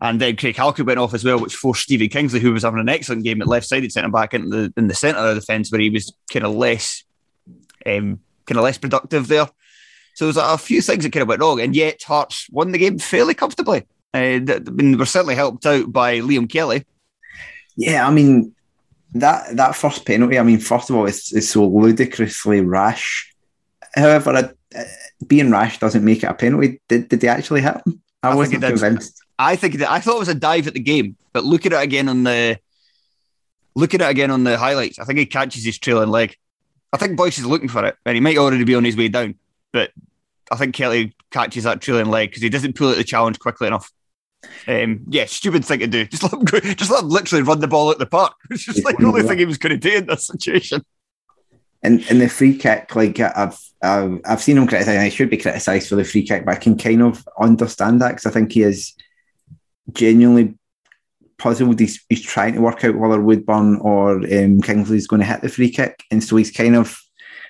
And then Craig Halkett went off as well, which forced Stephen Kingsley, who was having an excellent game at left sided centre back, into the in the centre of the defence, where he was kind of less um, kind of less productive there. So there's a few things that kind of went wrong, and yet Hearts won the game fairly comfortably. Uh, I mean, they were certainly helped out by Liam Kelly. Yeah, I mean that that first penalty. I mean, first of all, it's, it's so ludicrously rash. However, uh, being rash doesn't make it a penalty. Did, did they actually hit him? I, I think wasn't convinced. I think that I thought it was a dive at the game, but look at it again on the look at it again on the highlights. I think he catches his trailing leg. I think Boyce is looking for it, and he might already be on his way down. But I think Kelly catches that trailing leg because he doesn't pull out the challenge quickly enough. Um, yeah, stupid thing to do. Just let him go, just let him literally run the ball out the park. It's just like the only thing he was going to do in this situation. And and the free kick, like I've I've, I've seen him criticised, he should be criticised for the free kick, but I can kind of understand that because I think he is genuinely puzzled. He's, he's trying to work out whether Woodburn or um, Kingsley's going to hit the free kick, and so he's kind of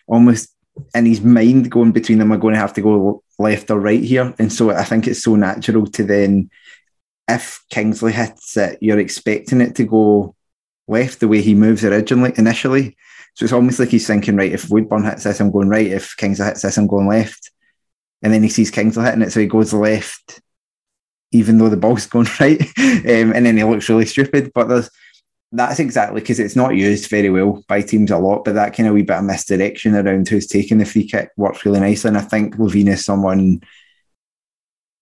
almost in his mind going between them are going to have to go left or right here, and so I think it's so natural to then, if Kingsley hits it, you're expecting it to go left the way he moves originally initially. So it's almost like he's thinking, right, if Woodburn hits this, I'm going right. If Kingsley hits this, I'm going left. And then he sees Kingsley hitting it, so he goes left, even though the ball's going right. Um, and then he looks really stupid. But there's that's exactly because it's not used very well by teams a lot, but that kind of wee bit of misdirection around who's taking the free kick works really nicely. And I think Levein is someone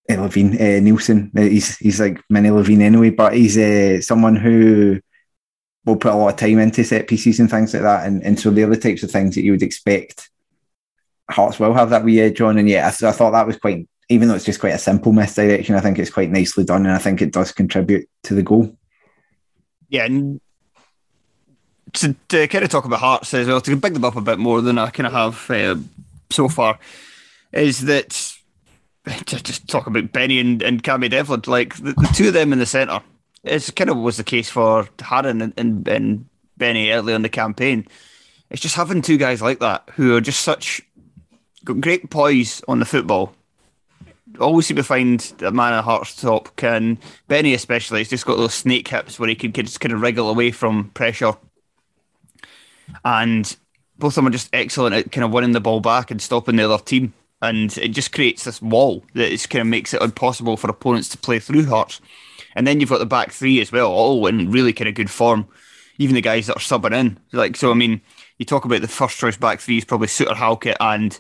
uh, Levein, uh, Neilson, uh, he's he's like mini Levein anyway, but he's uh, someone who will put a lot of time into set pieces and things like that. And, and so they're the types of things that you would expect Hearts will have that wee edge on. And yeah, I, I thought that was quite, even though it's just quite a simple misdirection, I think it's quite nicely done. And I think it does contribute to the goal. Yeah, and to, to kind of talk about Hearts as well, to big them up a bit more than I kind of have uh, so far, is that to just talk about Benny and, and Cammy Devlin, like the, the two of them in the centre, it's kind of was the case for Haring and, and, and Benny early on the campaign. It's just having two guys like that who are just such great poise on the football. Always seem to find a man at Hearts top can Benny especially. He's just got those snake hips where he can just kind of wriggle away from pressure, and both of them are just excellent at kind of winning the ball back and stopping the other team. And it just creates this wall that is kind of makes it impossible for opponents to play through Hearts. And then you've got the back three as well, all in really kind of good form. Even the guys that are subbing in, like so. I mean, you talk about the first choice back three is probably Souttar, Halkett, and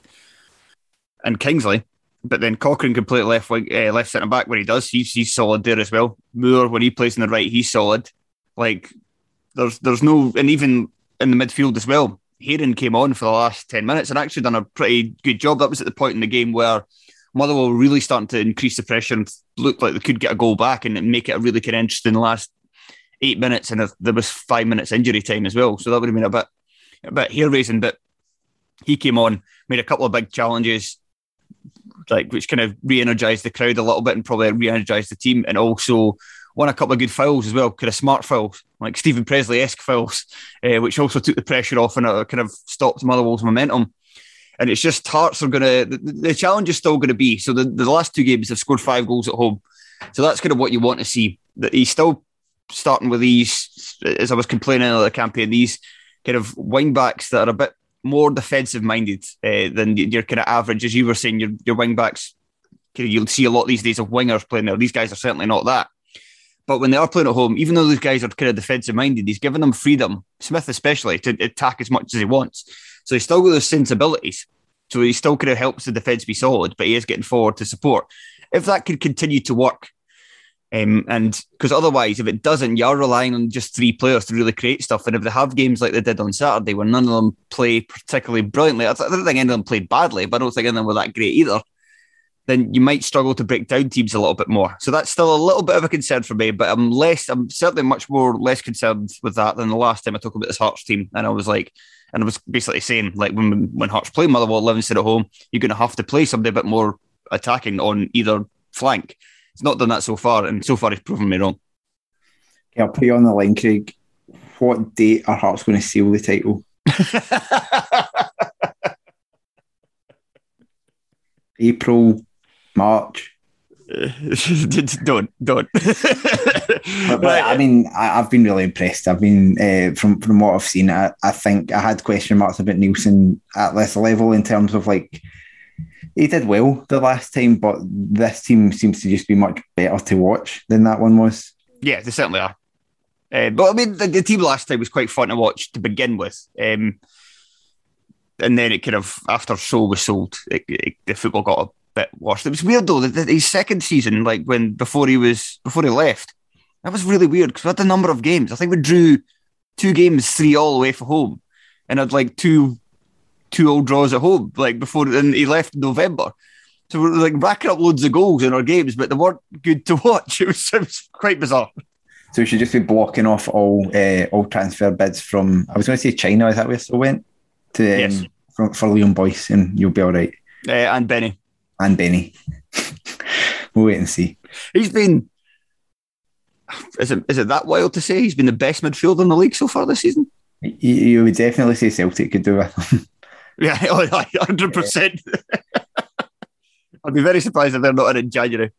and Kingsley. But then Cochrane can play left wing, uh, left centre back when he does. He's he's solid there as well. Moore when he plays in the right, he's solid. Like there's there's no and even in the midfield as well. Hayden came on for the last ten minutes and actually done a pretty good job. That was at the point in the game where Motherwell were really starting to increase the pressure and looked like they could get a goal back and make it a really kind of interesting last eight minutes. And there was five minutes injury time as well, so that would have been a bit a bit hair raising. But he came on, made a couple of big challenges, like which kind of re-energized the crowd a little bit and probably re-energized the team, and also won a couple of good fouls as well, kind of smart fouls, like Steven Pressley-esque fouls, uh, which also took the pressure off and uh, kind of stopped Motherwell's momentum. And it's just Hearts are going to, the, the challenge is still going to be. So the, the last two games have scored five goals at home. So that's kind of what you want to see. That he's still starting with these, as I was complaining of the campaign, these kind of wing backs that are a bit more defensive minded uh, than your kind of average, as you were saying, your, your wing backs. You'll see a lot these days of wingers playing there. These guys are certainly not that. But when they are playing at home, even though these guys are kind of defensive minded, he's given them freedom, Smith especially, to attack as much as he wants. So he's still got those sensibilities. So he still kind of helps the defence be solid, but he is getting forward to support. If that could continue to work, um, and because otherwise, if it doesn't, you're relying on just three players to really create stuff. And if they have games like they did on Saturday, where none of them play particularly brilliantly, I don't think any of them played badly, but I don't think any of them were that great either. Then you might struggle to break down teams a little bit more. So that's still a little bit of a concern for me. But I'm less, I'm certainly much more less concerned with that than the last time I talked about this Hearts team. And I was like, and I was basically saying, like when when Hearts play Motherwell, Livingston at home, you're going to have to play somebody a bit more attacking on either flank. He's not done that so far, and so far he's proven me wrong. Okay, I'll put you on the line, Craig. What date are Hearts going to seal the title? April, March. don't, don't. but, but I mean, I, have been really impressed. I've been uh, from from what I've seen. I, I think I had question marks about Neilson at this level in terms of like he did well the last time, but this team seems to just be much better to watch than that one was. Yeah, they certainly are. Uh, but I mean, the, the, team last time was quite fun to watch to begin with. Um, and then it kind of, after Sow was sold, it, it, the football got a bit worse. It was weird though, that his second season, like when before he was, before he left, that was really weird because we had a number of games. I think we drew two games, three all away from home, and had like two two old draws at home, like before, and he left in November. So we're like racking up loads of goals in our games, but they weren't good to watch. It was, it was quite bizarre. So we should just be blocking off all uh, all transfer bids from. I was going to say China. Is that where it still went to um, yes. for, for Leon Boyce, and you'll be all right. Uh, and Benny. And Benny. we'll wait and see. He's been. Is it is it that wild to say he's been the best midfielder in the league so far this season? You, you would definitely say Celtic could do with him. Yeah, hundred percent. I'd be very surprised if they're not in in January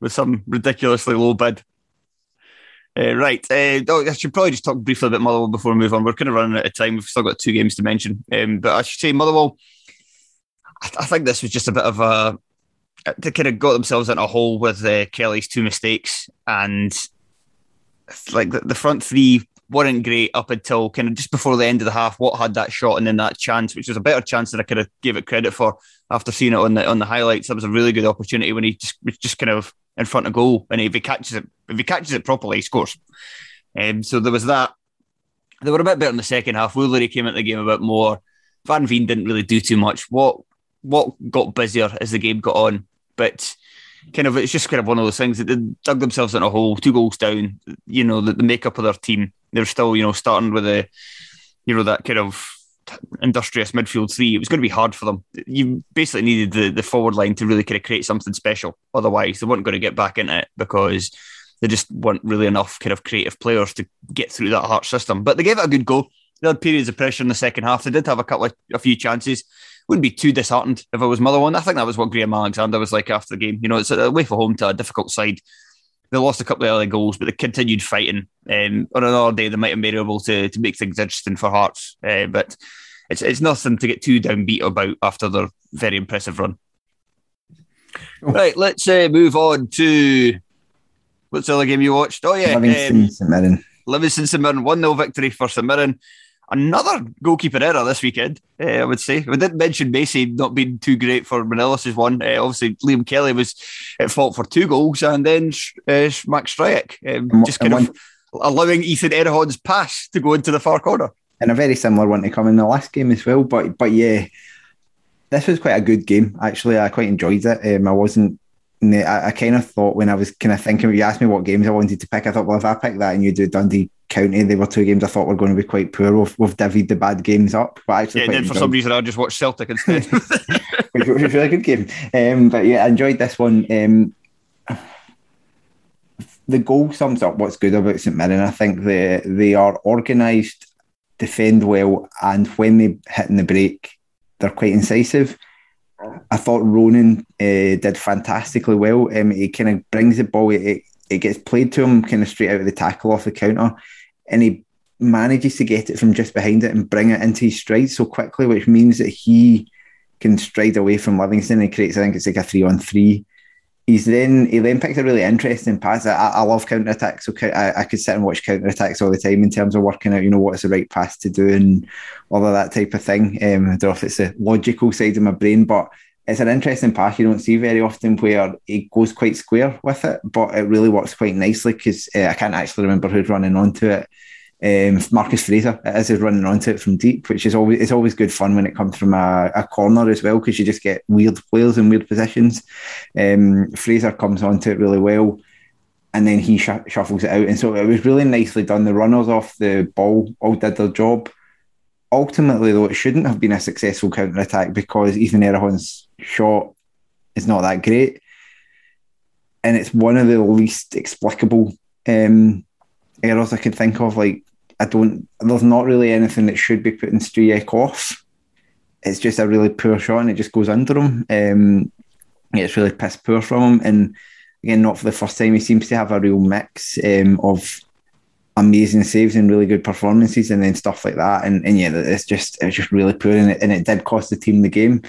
with some ridiculously low bid. Uh, right. Uh, oh, I should probably just talk briefly about Motherwell before we move on. We're kind of running out of time. We've still got two games to mention. Um, but I should say, Motherwell, I, I, think this was just a bit of a. They kind of got themselves in a hole with uh, Kelly's two mistakes. And like the, the front three weren't great up until kind of just before the end of the half. Watt had that shot and then that chance, which was a better chance than I could have gave it credit for after seeing it on the on the highlights. That was a really good opportunity when he just was just kind of in front of goal, and if he catches it, if he catches it properly, he scores. Um, so there was that. They were a bit better in the second half. Woolery came into the game a bit more. Van Veen didn't really do too much. Watt what got busier as the game got on, but kind of it's just kind of one of those things that they dug themselves in a hole, two goals down. You know, the, the makeup of their team, they're still you know starting with a you know that kind of industrious midfield three, it was going to be hard for them. You basically needed the, the forward line to really kind of create something special. Otherwise, they weren't going to get back into it because they just weren't really enough kind of creative players to get through that Hearts system. But they gave it a good go. They had periods of pressure in the second half. They did have a couple of a few chances. Wouldn't be too disheartened if it was Motherwell. I think that was what Graham Alexander was like after the game. You know, it's away from home to a difficult side. They lost a couple of early goals, but they continued fighting. Um, on another day, they might have been able to to make things interesting for Hearts. Uh, but it's it's nothing to get too downbeat about after their very impressive run. Oh. Right, let's uh, move on to what's the other game you watched? Oh yeah, Livingston um, St Mirren. Livingston St Mirren one 0 victory for St Mirren. Another goalkeeper error this weekend, uh, I would say. We didn't mention Macey not being too great for Morelos' one. Uh, obviously, Liam Kelly was at fault for two goals, and then uh, Max Stryjek um, just kind of allowing Ethan Erhahon's pass to go into the far corner and a very similar one to come in the last game as well. But but yeah, this was quite a good game. Actually, I quite enjoyed it. Um, I wasn't. I, I kind of thought when I was kind of thinking, you asked me what games I wanted to pick. I thought, well, if I pick that and you do Dundee County, they were two games I thought were going to be quite poor. We've, we've divvied the bad games up. But actually, yeah, then for some reason I just watched Celtic instead, which was a really good game. Um, but yeah, I enjoyed this one. Um, the goal sums up what's good about St Mirren. I think they they are organised defend well, and when they hit in the break, they're quite incisive. I thought Ronan uh, did fantastically well. Um, he kind of brings the ball, it, it gets played to him kind of straight out of the tackle off the counter, and he manages to get it from just behind it and bring it into his stride so quickly, which means that he can stride away from Livingston and creates, I think it's like a three on three he's then he then picks a really interesting pass. I, I love counter attacks, so I, I could sit and watch counter attacks all the time in terms of working out, you know, what is the right pass to do and all of that type of thing. Um, I don't know if it's the logical side of my brain, but it's an interesting pass you don't see very often where he goes quite square with it, but it really works quite nicely because uh, I can't actually remember who's running onto it. Um, Marcus Fraser as is running onto it from deep, which is always it's always good fun when it comes from a, a corner as well because you just get weird players in weird positions. Um, Fraser comes onto it really well, and then he sh- shuffles it out, and so it was really nicely done. The runners off the ball all did their job. Ultimately, though, it shouldn't have been a successful counter attack because Ethan Erhahon's shot is not that great, and it's one of the least explicable um, errors I can think of. Like I don't. There's not really anything that should be putting Stryjek off. It's just a really poor shot, and it just goes under him. Um, it's really piss poor from him, and again, not for the first time. He seems to have a real mix um, of amazing saves and really good performances, and then stuff like that. And, and yeah, it's just it's just really poor, and it, and it did cost the team the game.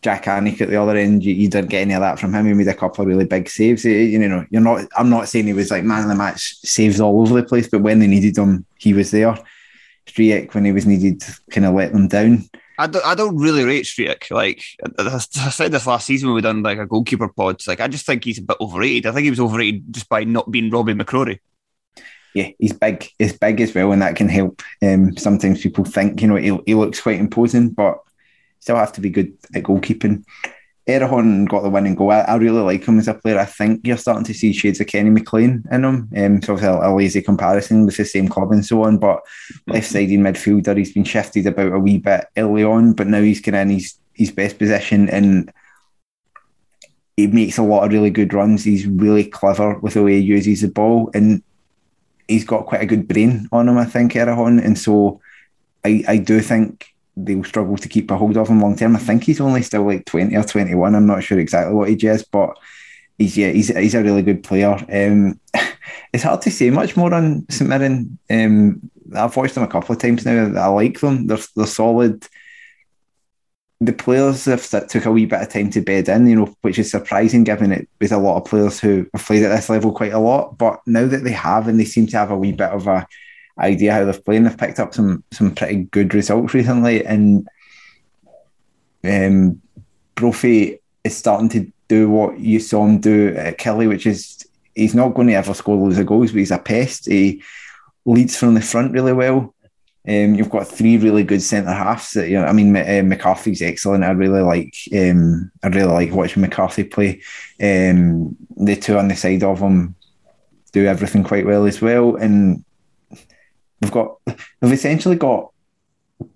Jak Alnwick at the other end, you, you didn't get any of that from him. He made a couple of really big saves. He- you know, you're not. I'm not saying he was like man of the match saves all over the place, but when they needed him, he was there. Stryjek when he was needed, kind of let them down. I don't, I don't really rate Stryjek. Like I, I said this last season when we done like a goalkeeper pod. Like I just think he's a bit overrated. I think he was overrated just by not being Robbie McCrorie. Yeah, he's big. He's big as well, and that can help. Um, sometimes people think you know he, he looks quite imposing, but still have to be good at goalkeeping. Erhahon got the winning goal. I, I really like him as a player. I think you're starting to see shades of Kenny McLean in him. Um, so obviously a, a lazy comparison with the same club and so on. But left sided midfielder, he's been shifted about a wee bit early on, but now he's kind of in his, his best position and he makes a lot of really good runs. He's really clever with the way he uses the ball and he's got quite a good brain on him, I think, Erhahon. And so I, I do think they'll struggle to keep a hold of him long term. I think he's only still like 20 or 21. I'm not sure exactly what age he is, but he's yeah, he's, he's a really good player. Um, it's hard to say much more on St Mirren. Um, I've watched them a couple of times now. I like them. They're, they're solid. The players have st- took a wee bit of time to bed in, you know, which is surprising given it with a lot of players who have played at this level quite a lot. But now that they have, and they seem to have a wee bit of a idea how they're playing, they've picked up some some pretty good results recently. And um, Brophy is starting to do what you saw him do at Killie, which is he's not going to ever score loads of goals, but he's a pest. He leads from the front really well. Um, you've got three really good centre halves. That, you know, I mean, uh, McCarthy's excellent. I really like. Um, I really like watching McCarthy play. Um, the two on the side of him do everything quite well as well, and we've got we've essentially got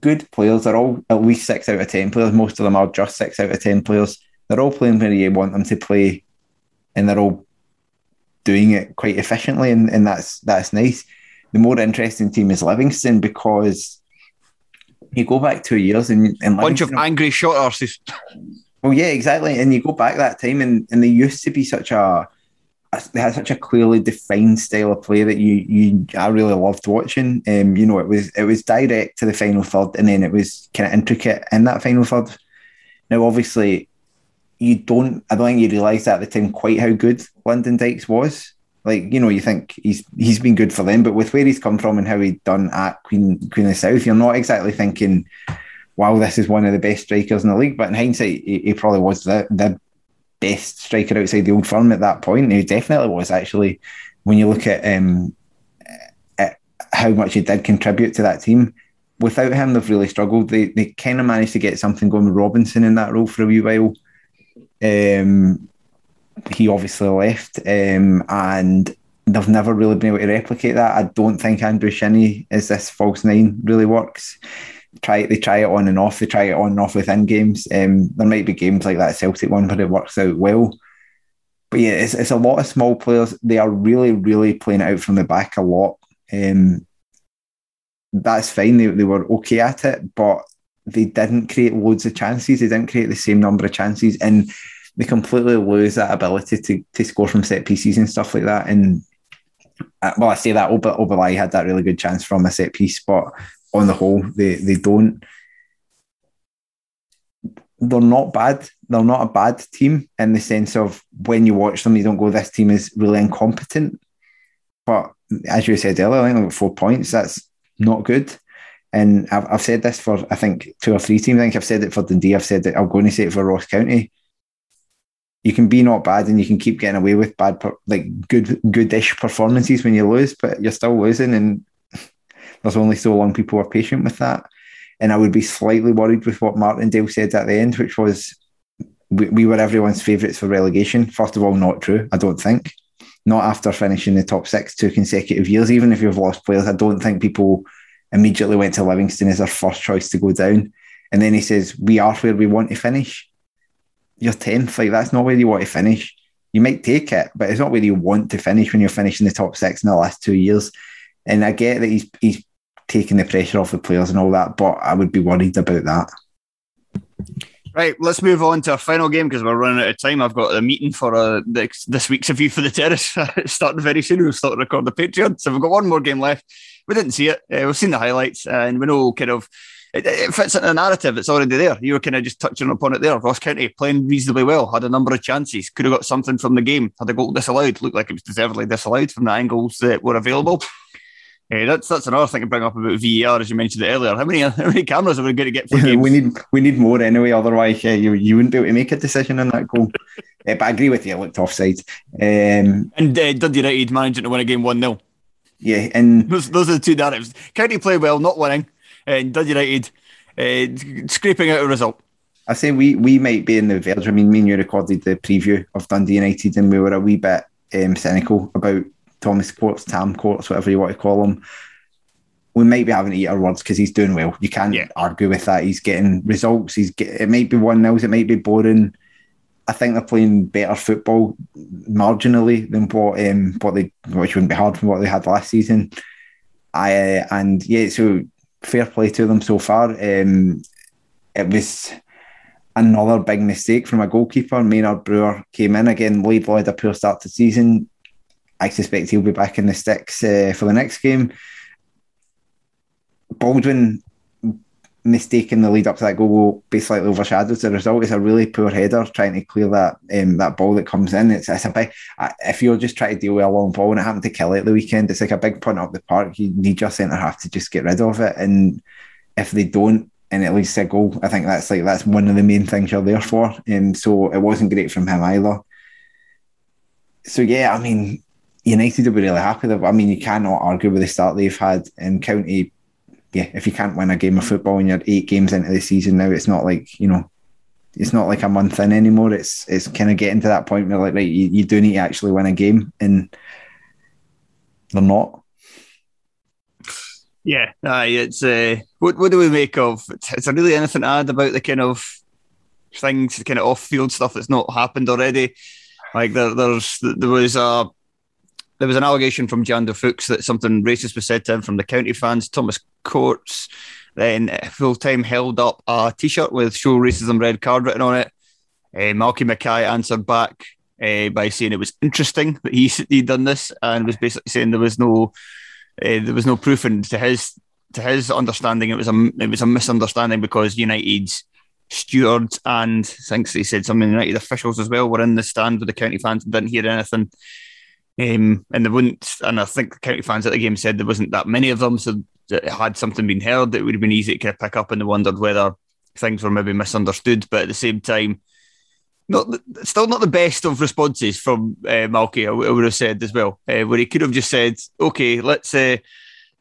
good players. They're all at least six out of ten players. Most of them are just six out of ten players. They're all playing where you want them to play, and they're all doing it quite efficiently, and, and that's that's nice. The more interesting team is Livingston because you go back two years and, and Bunch of angry short arses. well, yeah, exactly. And you go back that time, and, and they used to be such a, a- they had such a clearly defined style of play that you you I really loved watching. Um, you know, it was it was direct to the final third, and then it was kind of intricate in that final third. Now, obviously, you don't. I don't think you realised at the time quite how good Lyndon Dykes was. Like you know, you think he's he's been good for them, but with where he's come from and how he'd done at Queen Queen of the South, you're not exactly thinking, "Wow, this is one of the best strikers in the league." But in hindsight, he, he probably was the the best striker outside the old firm at that point. He definitely was actually. When you look at um, at how much he did contribute to that team, without him, they've really struggled. They they kind of managed to get something going with Robinson in that role for a wee while. Um, he obviously left, um, and they've never really been able to replicate that. I don't think Andrew Shinnie is this false nine really works. Try they try it on and off. They try it on and off within games. Um, there might be games like that Celtic one where it works out well. But yeah, it's, it's a lot of small players. They are really, really playing out from the back a lot. Um, that's fine. They, they were okay at it, but they didn't create loads of chances. They didn't create the same number of chances, and they completely lose that ability to, to score from set pieces and stuff like that. And uh, well, I say that Ober Obileye had that really good chance from a set piece, but on the whole, they they don't. They're not bad. They're not a bad team in the sense of when you watch them, you don't go, "This team is really incompetent." But as you said earlier, I think four points. That's not good. And I've, I've said this for I think two or three teams. I think I've said it for Dundee. I've said it. I'm going to say it for Ross County. You can be not bad, and you can keep getting away with bad, like good, goodish performances when you lose, but you're still losing, and there's only so long people are patient with that. And I would be slightly worried with what Martindale said at the end, which was we, we were everyone's favourites for relegation. First of all, not true. I don't think. Not after finishing the top six two consecutive years. Even if you've lost players, I don't think people immediately went to Livingston as their first choice to go down. And then he says, "We are where we want to finish." You're tenth. Like that's not where you want to finish. You might take it, but it's not where you want to finish when you're finishing the top six in the last two years. And I get that he's he's taking the pressure off the players and all that, but I would be worried about that. Right, let's move on to our final game because we're running out of time. I've got a meeting for uh, this, this week's review for the terrace starting very soon. We'll start to record the Patreon, so we've got one more game left. We didn't see it. Uh, we've seen the highlights, and we know kind of it, it fits into a narrative that's already there. You were kind of just touching upon it there. Ross County playing reasonably well, had a number of chances, could have got something from the game, had a goal disallowed, looked like it was deservedly disallowed from the angles that were available. Uh, that's that's another thing to bring up about VAR, as you mentioned it earlier. How many how many cameras are we going to get for games? we need we need more anyway. Otherwise, yeah, you you wouldn't be able to make a decision on that goal. uh, but I agree with you. It looked offside. Um, and uh, Dundee United managing to win a game one 0 Yeah, and those, those are the two narratives. County play well, not winning, and Dundee United uh, scraping out a result. I say we we might be in the verge. I mean, me and you recorded the preview of Dundee United, and we were a wee bit um, cynical about Thomas Courts, Tam Courts, whatever you want to call him. We might be having to eat our words because he's doing well. You can't Yeah. argue with that. He's getting results. He's get, it might be one nils. It might be boring. I think they're playing better football marginally than what um what they which wouldn't be hard from what they had last season. I uh, and yeah, so fair play to them so far. Um, it was another big mistake from a goalkeeper. Maynard Brewer came in again. Laidlaw had a poor start to season. I suspect he'll be back in the sticks uh, for the next game. Baldwin mistake in the lead up to that goal will be slightly overshadowed. The result is a really poor header trying to clear that um, that ball that comes in. It's, it's a big. I- If you're just trying to deal with a long ball and it happened to kill it the weekend, it's like a big punt up the park. You need your centre half to just get rid of it, and if they don't, and at least a goal, I think that's like that's one of the main things you're there for. And so it wasn't great from him either. So yeah, I mean, United will be really happy. I mean, you cannot argue with the start they've had in County. Yeah, if you can't win a game of football and you're eight games into the season now, it's not like you know, it's not like a month in anymore. It's it's kind of getting to that point where like right, you, you do need to actually win a game, and they're not. Yeah, aye, it's uh, what what do we make of? Is there really anything to add about the kind of things, the kind of off-field stuff that's not happened already? Like there, there's there was a there was an allegation from Jeando Fuchs that something racist was said to him from the county fans. Thomas Courts then full time held up a T-shirt with "Show Racism" red card written on it. Uh, Malky Mackay answered back uh, by saying it was interesting that he he'd done this and was basically saying there was no uh, there was no proof, and to his to his understanding, it was a it was a misunderstanding because United's stewards and I think he said some United officials as well were in the stand with the county fans and didn't hear anything. Um, and there wouldn't, and I think the county fans at the game said there wasn't that many of them, so had something been heard, it would have been easy to kind of pick up, and they wondered whether things were maybe misunderstood. But at the same time, not still not the best of responses from uh, Malky. I, would have said as well, uh, where he could have just said, "Okay, let's uh,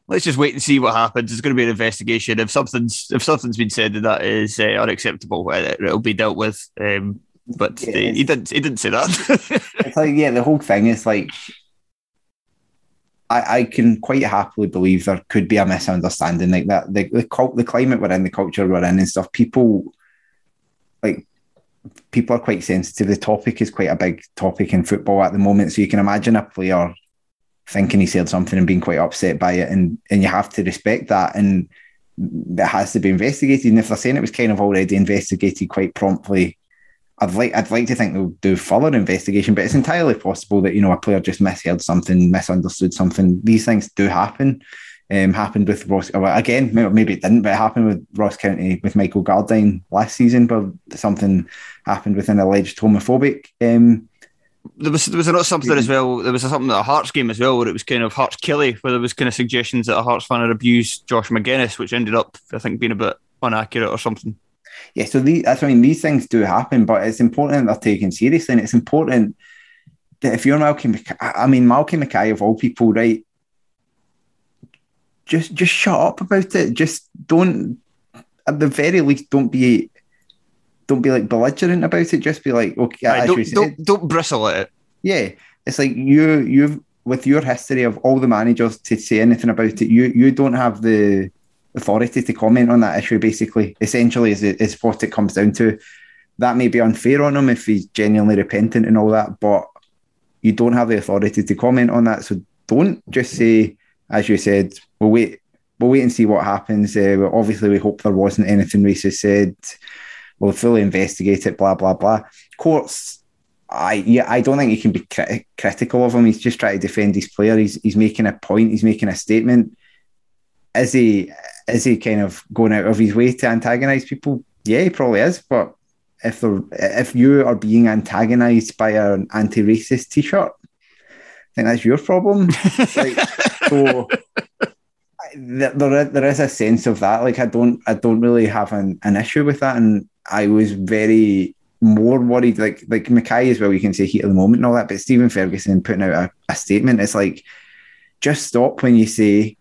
let's just wait and see what happens. There's going to be an investigation. If something's if something's been said that that is uh, unacceptable, uh, it'll be dealt with." Um, but Yeah, uh, he didn't. He didn't say that. It's like yeah, the whole thing is like. I, I can quite happily believe there could be a misunderstanding like that. The the, cult, the climate we're in, the culture we're in, and stuff. People, like, people are quite sensitive. The topic is quite a big topic in football at the moment. So you can imagine a player thinking he said something and being quite upset by it, and and you have to respect that, and it has to be investigated. And if they're saying it was kind of already investigated quite promptly, I'd like I'd like to think they'll do further investigation, but it's entirely possible that you know a player just misheard something, misunderstood something. These things do happen. Um, happened with Ross well, again. Maybe, maybe it didn't, but it happened with Ross County with Michael Gardyne last season. But something happened with an alleged homophobic. Um, there was there was not something as well. There was something at a Hearts game as well, where it was kind of Hearts Killie, where there was kind of suggestions that a Hearts fan had abused Josh McGuinness, which ended up I think being a bit inaccurate or something. Yeah, so these, that's I mean. These things do happen, but it's important that they're taken seriously, and it's important that if you're Malky, Mackay, I mean Malky Mackay of all people, right? Just just shut up about it. Just don't. At the very least, don't be don't be like belligerent about it. Just be like, okay, as don't, don't don't bristle at it. yeah, it's like you you've with your history of all the managers to say anything about it, you you don't have the authority to comment on that issue. Basically, essentially, is is what it comes down to. That may be unfair on him if he's genuinely repentant and all that, but you don't have the authority to comment on that. So don't just say, as you said, we'll wait. We'll wait and see what happens. Uh, obviously, we hope there wasn't anything racist said. We'll fully investigate it. Blah blah blah. Courts I yeah, I don't think you can be crit- critical of him. He's just trying to defend his player. He's he's making a point. He's making a statement. Is he is he kind of going out of his way to antagonize people? Yeah, he probably is. But if they're if you are being antagonized by an anti-racist T-shirt, I think that's your problem. like, so there, there there is a sense of that. Like I don't I don't really have an, an issue with that, and I was very more worried. Like like Mackay as well. You can say heat of the moment and all that, but Stephen Ferguson putting out a, a statement. It's like just stop when you say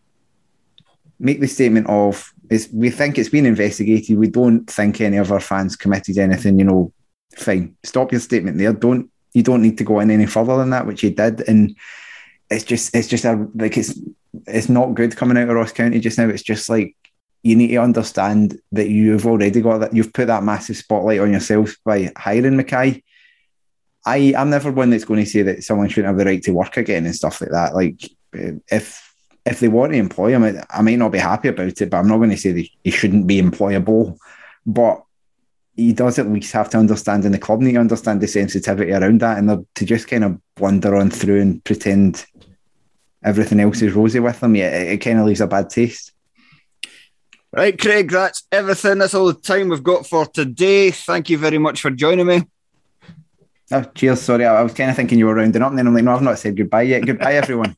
make the statement of we think it's been investigated. We don't think any of our fans committed anything. You know, fine. Stop your statement there. Don't you don't need to go in any further than that, which you did. And it's just it's just a like it's it's not good coming out of Ross County just now. It's just like you need to understand that you've already got that you've put that massive spotlight on yourself by hiring Mackay. I I'm never one that's going to say that someone shouldn't have the right to work again and stuff like that. Like if if they want to employ him, I might not be happy about it, but I'm not going to say that he shouldn't be employable. But he does at least have to understand in the club need to understand the sensitivity around that and to just kind of wander on through and pretend everything else is rosy with them, yeah, it, it kind of leaves a bad taste. Right, Craig, that's everything. That's all the time we've got for today. Thank you very much for joining me. Oh, cheers. Sorry, I, I was kind of thinking you were rounding up, and then I'm like, no, I've not said goodbye yet. Goodbye, everyone.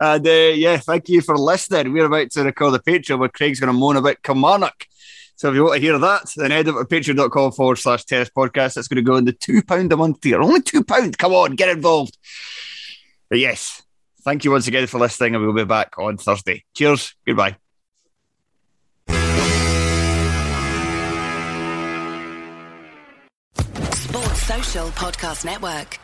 And uh, yeah, thank you for listening. We're about to record the Patreon where Craig's going to moan about Kilmarnock. So if you want to hear that, then head over to patreon.com forward slash terrace podcast. That's going to go in the £2 a month tier. Only £2. Come on, get involved. But yes, thank you once again for listening, and we'll be back on Thursday. Cheers. Goodbye. Sports Social Podcast Network.